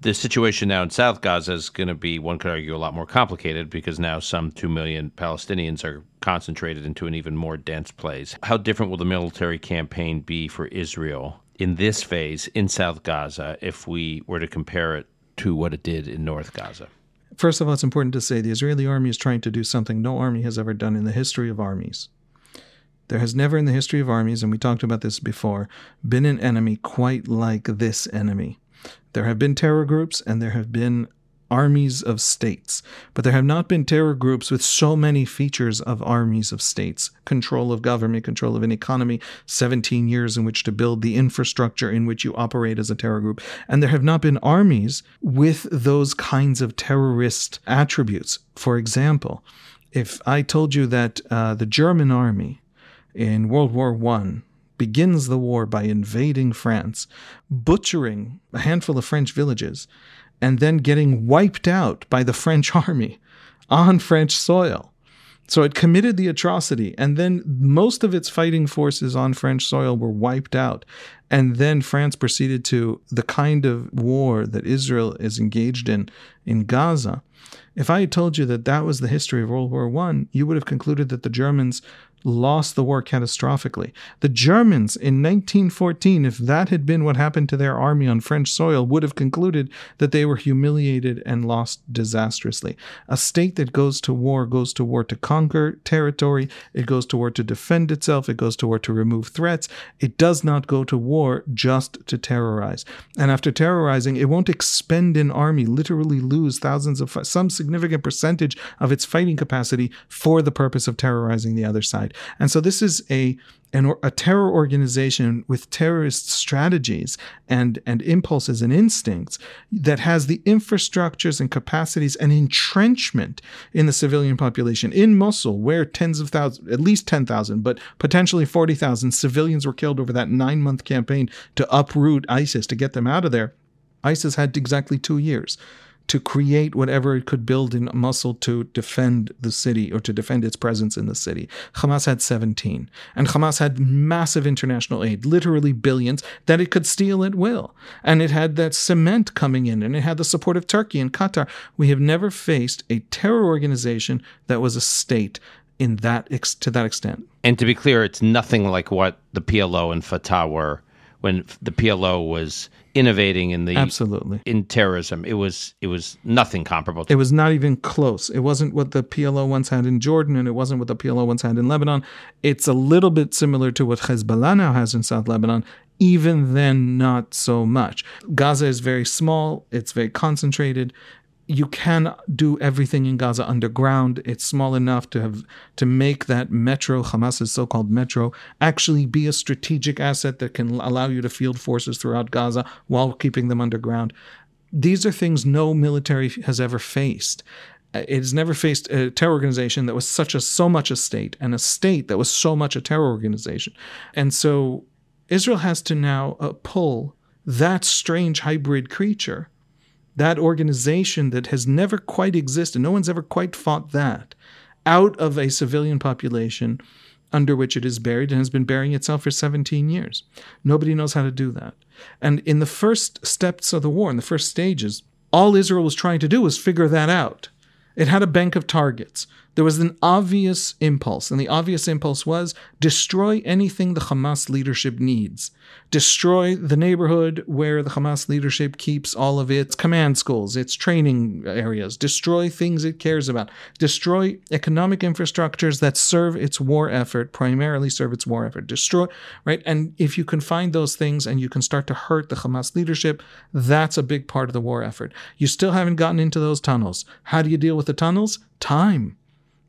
The situation now in South Gaza is going to be, one could argue, a lot more complicated because now some 2 million Palestinians are concentrated into an even more dense place. How different will the military campaign be for Israel in this phase in South Gaza if we were to compare it to what it did in North Gaza? First of all, it's important to say the Israeli army is trying to do something no army has ever done in the history of armies. There has never in the history of armies, and we talked about this before, been an enemy quite like this enemy. There have been terror groups and there have been armies of states, but there have not been terror groups with so many features of armies of states control of government, control of an economy, 17 years in which to build the infrastructure in which you operate as a terror group. And there have not been armies with those kinds of terrorist attributes. For example, if I told you that uh, the German army in World War I begins the war by invading France, butchering a handful of French villages, and then getting wiped out by the French army on French soil. So it committed the atrocity, and then most of its fighting forces on French soil were wiped out. And then France proceeded to the kind of war that Israel is engaged in in Gaza. If I had told you that that was the history of World War I, you would have concluded that the Germans lost the war catastrophically. The Germans in 1914, if that had been what happened to their army on French soil, would have concluded that they were humiliated and lost disastrously. A state that goes to war goes to war to conquer territory, it goes to war to defend itself, it goes to war to remove threats. It does not go to war just to terrorize. And after terrorizing, it won't expend an army, literally lose thousands of, some significant percentage of its fighting capacity for the purpose of terrorizing the other side. And so this is a an, a terror organization with terrorist strategies and, and impulses and instincts that has the infrastructures and capacities and entrenchment in the civilian population. In Mosul, where tens of thousands, at least 10,000, but potentially 40,000 civilians were killed over that nine month campaign to uproot ISIS, to get them out of there, ISIS had exactly two years to create whatever it could build in Mosul to defend the city or to defend its presence in the city. Hamas had 17. And Hamas had massive international aid, literally billions, that it could steal at will. And it had that cement coming in, and it had the support of Turkey and Qatar. We have never faced a terror organization that was a state in that ex- to that extent. And to be clear, it's nothing like what the PLO and Fatah were when the PLO was innovating in the absolutely in terrorism. It was it was nothing comparable. To- it was not even close. It wasn't what the PLO once had in Jordan, and it wasn't what the PLO once had in Lebanon. It's a little bit similar to what Hezbollah now has in South Lebanon. Even then, not so much. Gaza is very small. It's very concentrated you can do everything in Gaza underground. It's small enough to have to make that metro, Hamas's so-called metro, actually be a strategic asset that can allow you to field forces throughout Gaza while keeping them underground. These are things no military has ever faced. It has never faced a terror organization that was such a so much a state and a state that was so much a terror organization. And so Israel has to now uh, pull that strange hybrid creature that organization that has never quite existed, no one's ever quite fought that, out of a civilian population under which it is buried and has been burying itself for 17 years. Nobody knows how to do that. And in the first steps of the war, in the first stages, all Israel was trying to do was figure that out. It had a bank of targets there was an obvious impulse, and the obvious impulse was destroy anything the Hamas leadership needs. Destroy the neighborhood where the Hamas leadership keeps all of its command schools, its training areas. Destroy things it cares about. Destroy economic infrastructures that serve its war effort, primarily serve its war effort. Destroy, right? And if you can find those things and you can start to hurt the Hamas leadership, that's a big part of the war effort. You still haven't gotten into those tunnels. How do you deal with the tunnels? Time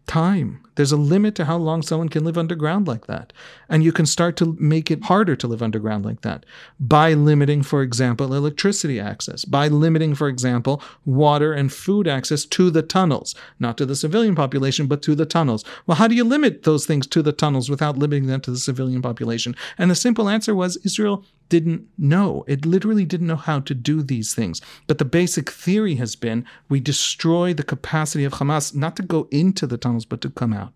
time. There's a limit to how long someone can live underground like that. And you can start to make it harder to live underground like that by limiting, for example, electricity access, by limiting, for example, water and food access to the tunnels, not to the civilian population, but to the tunnels. Well, how do you limit those things to the tunnels without limiting them to the civilian population? And the simple answer was Israel didn't know. It literally didn't know how to do these things. But the basic theory has been we destroy the capacity of Hamas not to go into the tunnels, but to come out.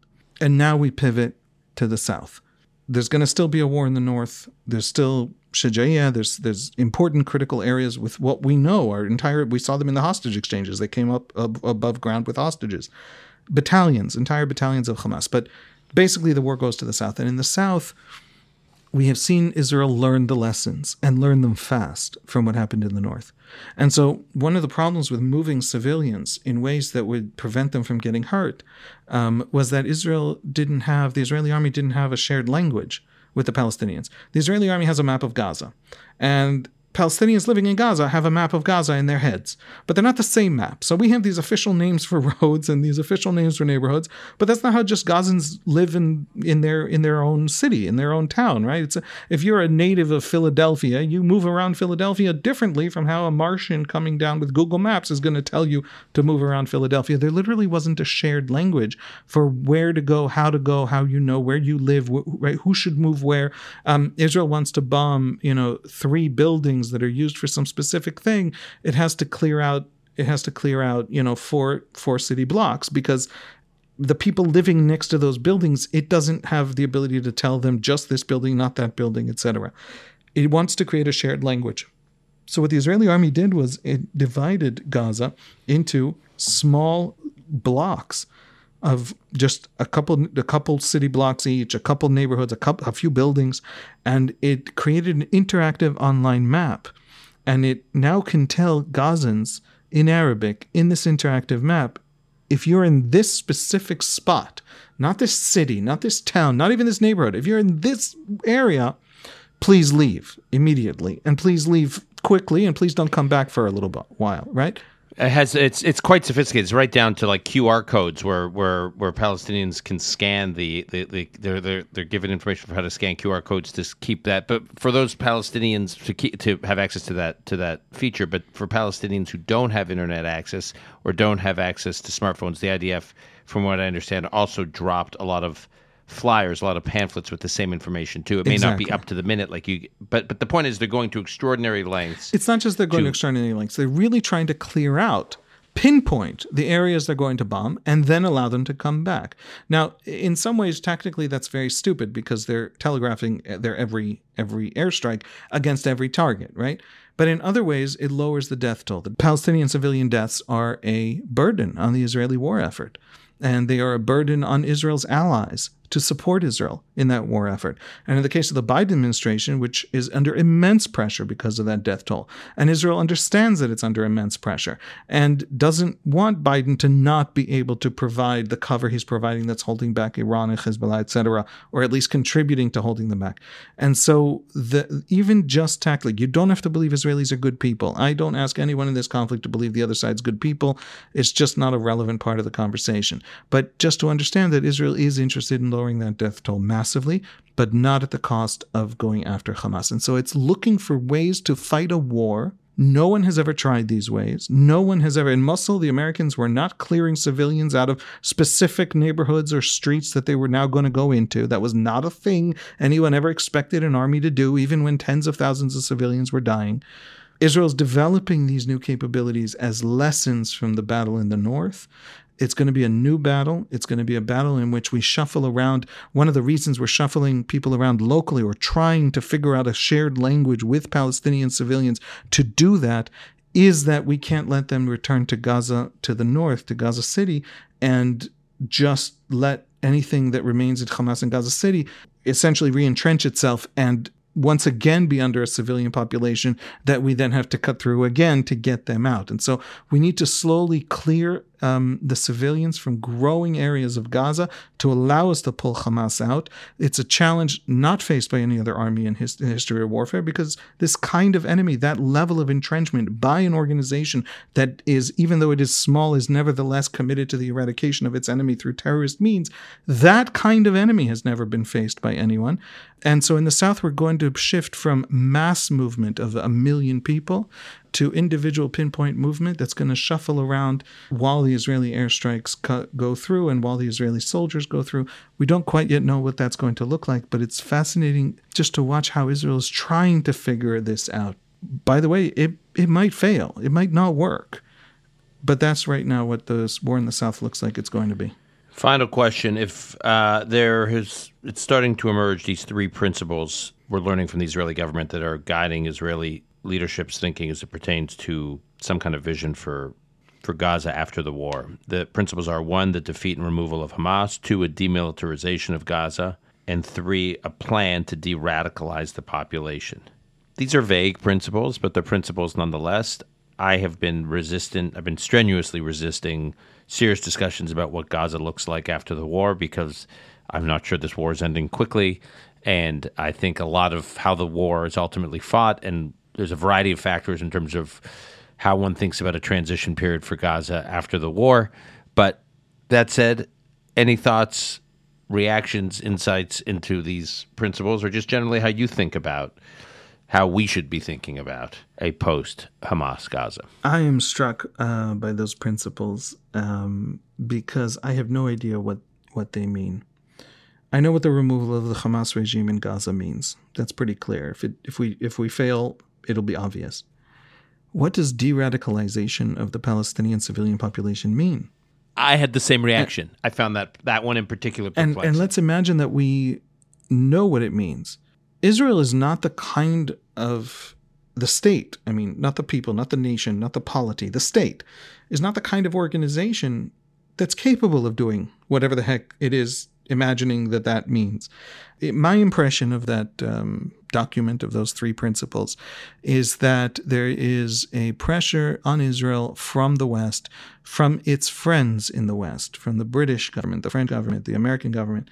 And now we pivot to the south. There's going to still be a war in the north. There's still Shajaiya. There's there's important critical areas with what we know. Our entire we saw them in the hostage exchanges. They came up ab- above ground with hostages, battalions, entire battalions of Hamas. But basically, the war goes to the south, and in the south, we have seen Israel learn the lessons and learn them fast from what happened in the north. And so, one of the problems with moving civilians in ways that would prevent them from getting hurt um, was that Israel didn't have, the Israeli army didn't have a shared language with the Palestinians. The Israeli army has a map of Gaza. And Palestinians living in Gaza have a map of Gaza in their heads, but they're not the same map. So we have these official names for roads and these official names for neighborhoods, but that's not how just Gazans live in in their in their own city, in their own town, right? A, if you're a native of Philadelphia, you move around Philadelphia differently from how a Martian coming down with Google Maps is going to tell you to move around Philadelphia. There literally wasn't a shared language for where to go, how to go, how you know where you live, right? Who should move where? Um, Israel wants to bomb, you know, three buildings that are used for some specific thing, it has to clear out it has to clear out, you know, four four city blocks because the people living next to those buildings, it doesn't have the ability to tell them just this building, not that building, etc. It wants to create a shared language. So what the Israeli army did was it divided Gaza into small blocks of just a couple a couple city blocks each, a couple neighborhoods, a couple a few buildings, and it created an interactive online map. And it now can tell Gazans in Arabic in this interactive map if you're in this specific spot, not this city, not this town, not even this neighborhood, if you're in this area, please leave immediately and please leave quickly and please don't come back for a little while, right? It has it's it's quite sophisticated. It's right down to like QR codes where where where Palestinians can scan the, the, the they're they're they're given information for how to scan QR codes to keep that. But for those Palestinians to keep to have access to that to that feature, but for Palestinians who don't have internet access or don't have access to smartphones, the IDF, from what I understand, also dropped a lot of flyers, a lot of pamphlets with the same information too. It may exactly. not be up to the minute, like you, but but the point is they're going to extraordinary lengths. It's not just they're going to, to extraordinary lengths; they're really trying to clear out pinpoint the areas they're going to bomb and then allow them to come back. Now, in some ways tactically that's very stupid because they're telegraphing uh, their every every airstrike against every target, right? But in other ways it lowers the death toll. The Palestinian civilian deaths are a burden on the Israeli war effort and they are a burden on Israel's allies to support Israel in that war effort. And in the case of the Biden administration, which is under immense pressure because of that death toll, and Israel understands that it's under immense pressure and doesn't want Biden to not be able to provide the cover he's providing that's holding back Iran and Hezbollah, etc., or at least contributing to holding them back. And so, the even just tactfully, you don't have to believe Israelis are good people. I don't ask anyone in this conflict to believe the other side's good people. It's just not a relevant part of the conversation. But just to understand that Israel is interested in lowering that death toll massively, but not at the cost of going after Hamas. And so it's looking for ways to fight a war. No one has ever tried these ways. No one has ever. In Mosul, the Americans were not clearing civilians out of specific neighborhoods or streets that they were now going to go into. That was not a thing anyone ever expected an army to do, even when tens of thousands of civilians were dying. Israel's developing these new capabilities as lessons from the battle in the north it's going to be a new battle. It's going to be a battle in which we shuffle around. One of the reasons we're shuffling people around locally or trying to figure out a shared language with Palestinian civilians to do that is that we can't let them return to Gaza, to the north, to Gaza City, and just let anything that remains at Hamas in Gaza City essentially re entrench itself and once again be under a civilian population that we then have to cut through again to get them out. And so we need to slowly clear um, the civilians from growing areas of Gaza to allow us to pull Hamas out. It's a challenge not faced by any other army in, his, in history of warfare because this kind of enemy, that level of entrenchment by an organization that is, even though it is small, is nevertheless committed to the eradication of its enemy through terrorist means, that kind of enemy has never been faced by anyone. And so in the South, we're going to shift from mass movement of a million people to individual pinpoint movement that's going to shuffle around while the Israeli airstrikes go through and while the Israeli soldiers go through. We don't quite yet know what that's going to look like, but it's fascinating just to watch how Israel is trying to figure this out. By the way, it, it might fail, it might not work. But that's right now what the war in the South looks like it's going to be. Final question: If uh, there is, it's starting to emerge these three principles we're learning from the Israeli government that are guiding Israeli leadership's thinking as it pertains to some kind of vision for for Gaza after the war. The principles are one, the defeat and removal of Hamas, two, a demilitarization of Gaza, and three, a plan to de radicalize the population. These are vague principles, but they're principles nonetheless. I have been resistant, I've been strenuously resisting serious discussions about what Gaza looks like after the war because I'm not sure this war is ending quickly. And I think a lot of how the war is ultimately fought, and there's a variety of factors in terms of how one thinks about a transition period for Gaza after the war. But that said, any thoughts, reactions, insights into these principles, or just generally how you think about how we should be thinking about a post Hamas Gaza? I am struck uh, by those principles um, because I have no idea what, what they mean. I know what the removal of the Hamas regime in Gaza means. That's pretty clear. If it, if we if we fail, it'll be obvious. What does de-radicalization of the Palestinian civilian population mean? I had the same reaction. And, I found that that one in particular and, and let's imagine that we know what it means. Israel is not the kind of the state, I mean, not the people, not the nation, not the polity, the state is not the kind of organization that's capable of doing whatever the heck it is imagining that that means. It, my impression of that um, document of those three principles is that there is a pressure on Israel from the West, from its friends in the West, from the British government, the French government, the American government,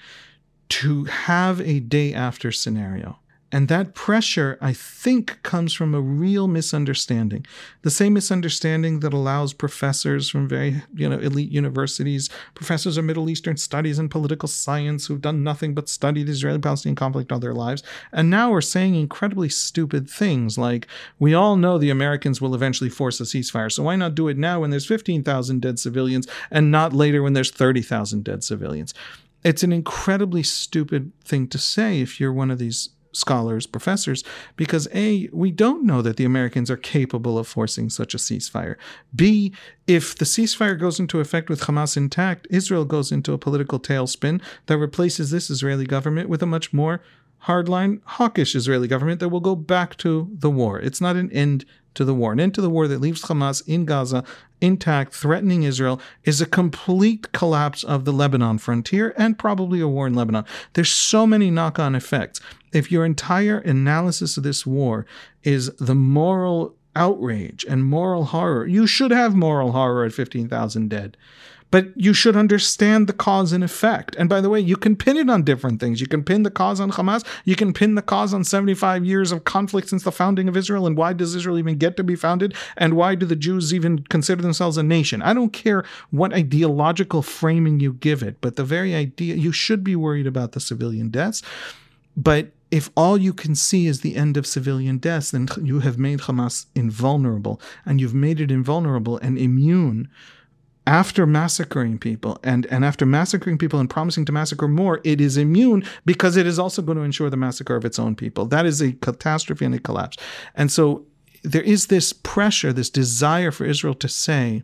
to have a day after scenario and that pressure, I think, comes from a real misunderstanding. The same misunderstanding that allows professors from very, you know, elite universities, professors of Middle Eastern studies and political science who've done nothing but study the Israeli-Palestinian conflict all their lives, and now are saying incredibly stupid things like, "We all know the Americans will eventually force a ceasefire, so why not do it now when there's 15,000 dead civilians and not later when there's 30,000 dead civilians?" It's an incredibly stupid thing to say if you're one of these scholars, professors, because A, we don't know that the Americans are capable of forcing such a ceasefire. B, if the ceasefire goes into effect with Hamas intact, Israel goes into a political tailspin that replaces this Israeli government with a much more hardline, hawkish Israeli government that will go back to the war. It's not an end to the war. An end to the war that leaves Hamas in Gaza intact, threatening Israel, is a complete collapse of the Lebanon frontier and probably a war in Lebanon. There's so many knock on effects. If your entire analysis of this war is the moral outrage and moral horror, you should have moral horror at 15,000 dead. But you should understand the cause and effect. And by the way, you can pin it on different things. You can pin the cause on Hamas. You can pin the cause on 75 years of conflict since the founding of Israel. And why does Israel even get to be founded? And why do the Jews even consider themselves a nation? I don't care what ideological framing you give it, but the very idea, you should be worried about the civilian deaths. But if all you can see is the end of civilian deaths, then you have made Hamas invulnerable, and you've made it invulnerable and immune after massacring people and, and after massacring people and promising to massacre more, it is immune because it is also going to ensure the massacre of its own people. That is a catastrophe and a collapse. And so there is this pressure, this desire for Israel to say,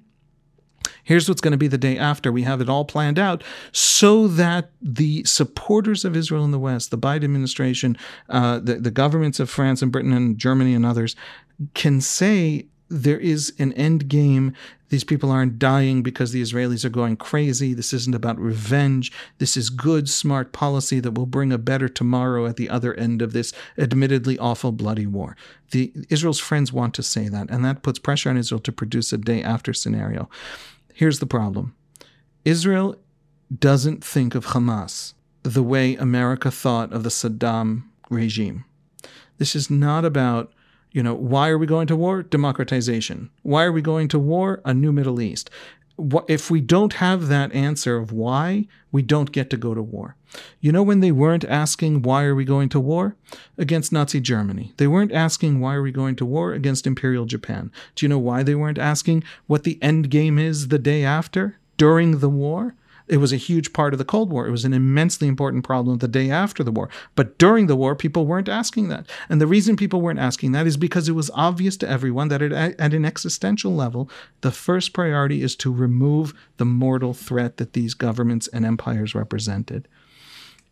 here's what's going to be the day after. We have it all planned out so that the supporters of Israel in the West, the Biden administration, uh, the, the governments of France and Britain and Germany and others, can say there is an end game. These people aren't dying because the Israelis are going crazy. This isn't about revenge. This is good, smart policy that will bring a better tomorrow at the other end of this admittedly awful, bloody war. The Israel's friends want to say that, and that puts pressure on Israel to produce a day after scenario. Here's the problem Israel doesn't think of Hamas the way America thought of the Saddam regime. This is not about you know, why are we going to war? Democratization. Why are we going to war? A new Middle East. If we don't have that answer of why, we don't get to go to war. You know, when they weren't asking, why are we going to war? Against Nazi Germany. They weren't asking, why are we going to war? Against Imperial Japan. Do you know why they weren't asking what the end game is the day after, during the war? It was a huge part of the Cold War. It was an immensely important problem the day after the war. But during the war, people weren't asking that. And the reason people weren't asking that is because it was obvious to everyone that at, at an existential level, the first priority is to remove the mortal threat that these governments and empires represented.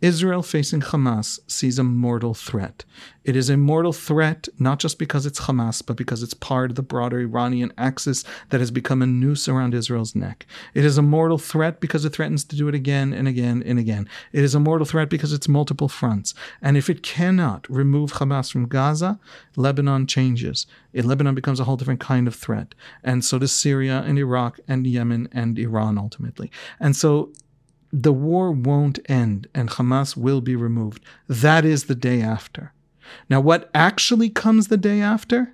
Israel facing Hamas sees a mortal threat. It is a mortal threat not just because it's Hamas, but because it's part of the broader Iranian axis that has become a noose around Israel's neck. It is a mortal threat because it threatens to do it again and again and again. It is a mortal threat because it's multiple fronts. And if it cannot remove Hamas from Gaza, Lebanon changes. Lebanon becomes a whole different kind of threat. And so does Syria and Iraq and Yemen and Iran ultimately. And so the war won't end and Hamas will be removed. That is the day after. Now, what actually comes the day after?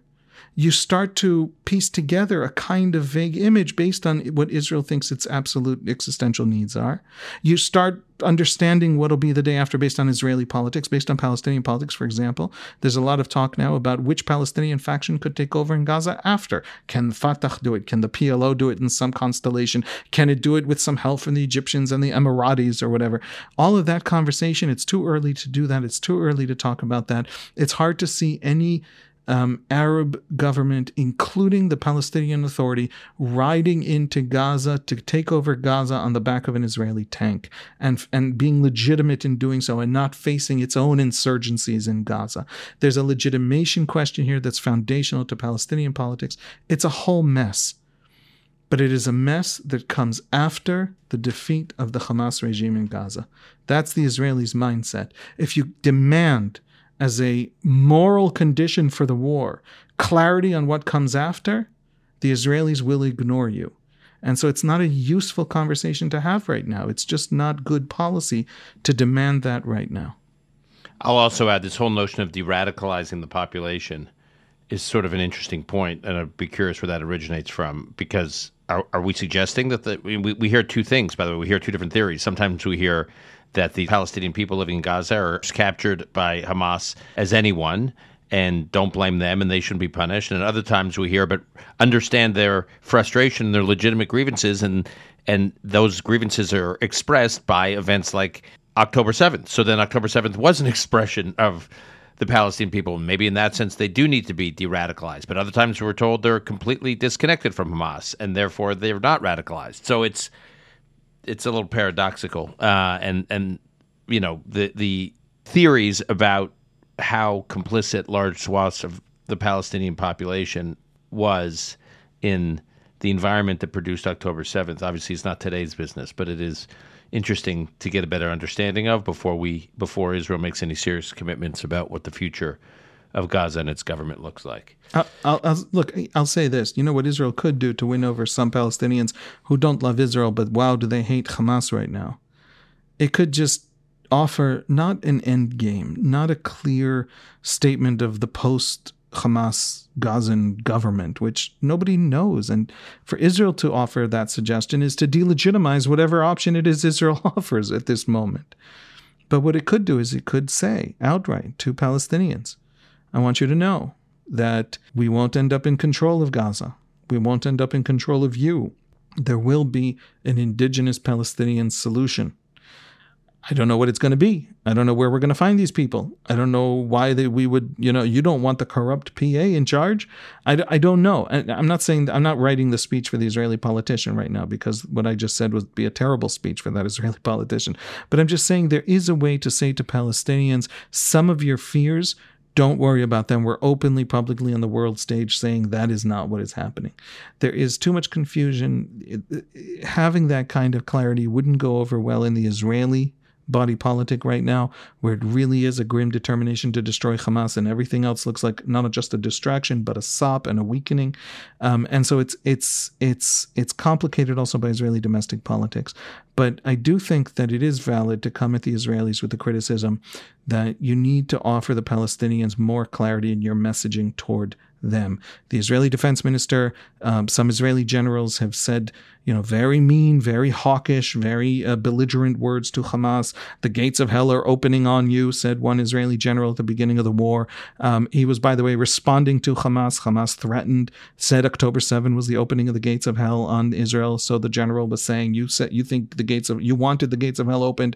You start to piece together a kind of vague image based on what Israel thinks its absolute existential needs are. You start understanding what'll be the day after based on Israeli politics, based on Palestinian politics, for example. There's a lot of talk now about which Palestinian faction could take over in Gaza after. Can Fatah do it? Can the PLO do it in some constellation? Can it do it with some help from the Egyptians and the Emiratis or whatever? All of that conversation, it's too early to do that. It's too early to talk about that. It's hard to see any um, Arab government, including the Palestinian Authority, riding into Gaza to take over Gaza on the back of an Israeli tank and, and being legitimate in doing so and not facing its own insurgencies in Gaza. There's a legitimation question here that's foundational to Palestinian politics. It's a whole mess. But it is a mess that comes after the defeat of the Hamas regime in Gaza. That's the Israelis' mindset. If you demand as a moral condition for the war, clarity on what comes after, the Israelis will ignore you. And so it's not a useful conversation to have right now. It's just not good policy to demand that right now. I'll also add this whole notion of de radicalizing the population is sort of an interesting point, and I'd be curious where that originates from. Because are, are we suggesting that the, we, we hear two things, by the way, we hear two different theories. Sometimes we hear that the Palestinian people living in Gaza are captured by Hamas as anyone and don't blame them and they shouldn't be punished. And other times we hear, but understand their frustration their legitimate grievances and and those grievances are expressed by events like October 7th. So then October 7th was an expression of the Palestinian people. Maybe in that sense they do need to be de radicalized. But other times we're told they're completely disconnected from Hamas and therefore they're not radicalized. So it's it's a little paradoxical, uh, and and you know the the theories about how complicit large swaths of the Palestinian population was in the environment that produced October 7th. Obviously, it's not today's business, but it is interesting to get a better understanding of before we before Israel makes any serious commitments about what the future of Gaza and its government looks like. I'll, I'll, I'll, look, I'll say this. You know what Israel could do to win over some Palestinians who don't love Israel, but wow, do they hate Hamas right now? It could just offer not an end game, not a clear statement of the post Hamas Gazan government, which nobody knows. And for Israel to offer that suggestion is to delegitimize whatever option it is Israel offers at this moment. But what it could do is it could say outright to Palestinians, I want you to know that we won't end up in control of Gaza. We won't end up in control of you. There will be an indigenous Palestinian solution. I don't know what it's going to be. I don't know where we're going to find these people. I don't know why they, we would, you know, you don't want the corrupt PA in charge. I, I don't know. I'm not saying, I'm not writing the speech for the Israeli politician right now because what I just said would be a terrible speech for that Israeli politician. But I'm just saying there is a way to say to Palestinians, some of your fears don't worry about them. We're openly, publicly on the world stage saying that is not what is happening. There is too much confusion. Having that kind of clarity wouldn't go over well in the Israeli body politic right now, where it really is a grim determination to destroy Hamas, and everything else looks like not just a distraction but a sop and a weakening. Um, and so it's it's it's it's complicated also by Israeli domestic politics. But I do think that it is valid to come at the Israelis with the criticism that you need to offer the Palestinians more clarity in your messaging toward them. The Israeli defense minister, um, some Israeli generals have said, you know, very mean, very hawkish, very uh, belligerent words to Hamas. The gates of hell are opening on you, said one Israeli general at the beginning of the war. Um, he was, by the way, responding to Hamas. Hamas threatened, said October 7 was the opening of the gates of hell on Israel. So the general was saying, you said you think the gates of you wanted the gates of hell opened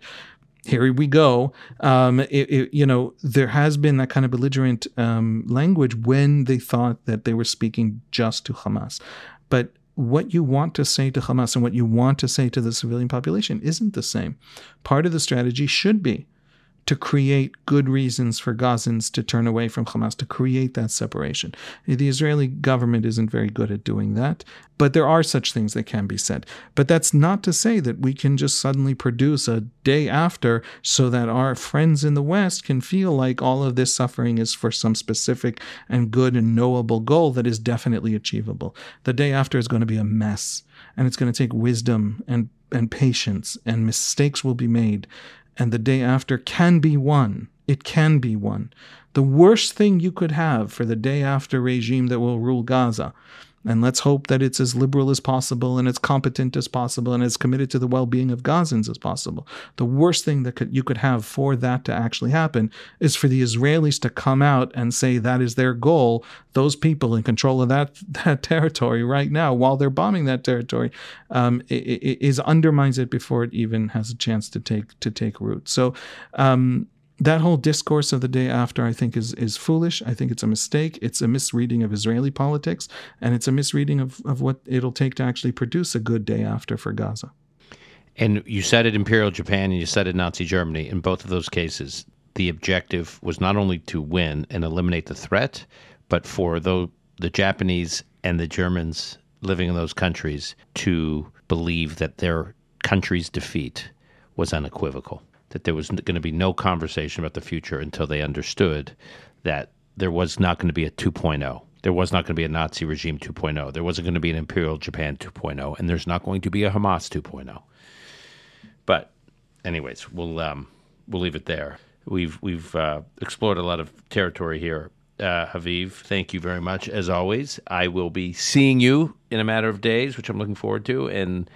here we go. Um, it, it, you know, there has been that kind of belligerent um, language when they thought that they were speaking just to Hamas. But what you want to say to Hamas and what you want to say to the civilian population isn't the same. Part of the strategy should be to create good reasons for Gazans to turn away from Hamas, to create that separation. The Israeli government isn't very good at doing that, but there are such things that can be said. But that's not to say that we can just suddenly produce a day after so that our friends in the West can feel like all of this suffering is for some specific and good and knowable goal that is definitely achievable. The day after is going to be a mess, and it's going to take wisdom and and patience, and mistakes will be made and the day after can be won. It can be won. The worst thing you could have for the day after regime that will rule Gaza and let's hope that it's as liberal as possible and as competent as possible and as committed to the well being of Gazans as possible. The worst thing that could, you could have for that to actually happen is for the Israelis to come out and say that is their goal. Those people in control of that, that territory right now, while they're bombing that territory, um, is undermines it before it even has a chance to take to take root. So um, that whole discourse of the day after, I think, is is foolish. I think it's a mistake. It's a misreading of Israeli politics, and it's a misreading of, of what it'll take to actually produce a good day after for Gaza. And you said it Imperial Japan and you said it Nazi Germany. In both of those cases, the objective was not only to win and eliminate the threat, but for the, the Japanese and the Germans living in those countries to believe that their country's defeat was unequivocal that there was going to be no conversation about the future until they understood that there was not going to be a 2.0. There was not going to be a Nazi regime 2.0. There wasn't going to be an Imperial Japan 2.0, and there's not going to be a Hamas 2.0. But, anyways, we'll um, we'll leave it there. We've we've uh, explored a lot of territory here. Uh, Haviv, thank you very much as always. I will be seeing you in a matter of days, which I'm looking forward to, and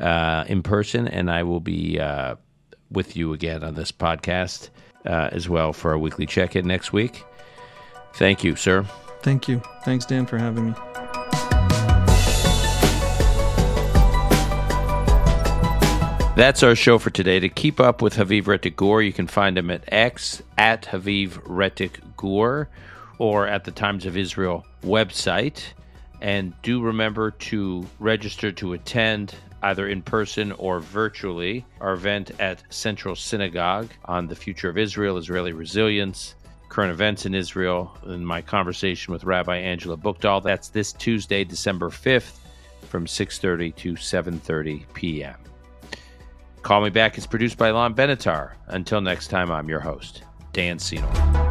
uh, in person, and I will be uh, with you again on this podcast uh, as well for our weekly check in next week. Thank you, sir. Thank you. Thanks, Dan, for having me. That's our show for today. To keep up with Haviv Rettig Gur, you can find him at X at Haviv Rettig Gur or at the Times of Israel website. And do remember to register to attend either in person or virtually, our event at Central Synagogue on the future of Israel, Israeli resilience, current events in Israel, and my conversation with Rabbi Angela Buchdahl. That's this Tuesday, December 5th from 6.30 to 7.30 p.m. Call Me Back is produced by Lon Benatar. Until next time, I'm your host, Dan Senor.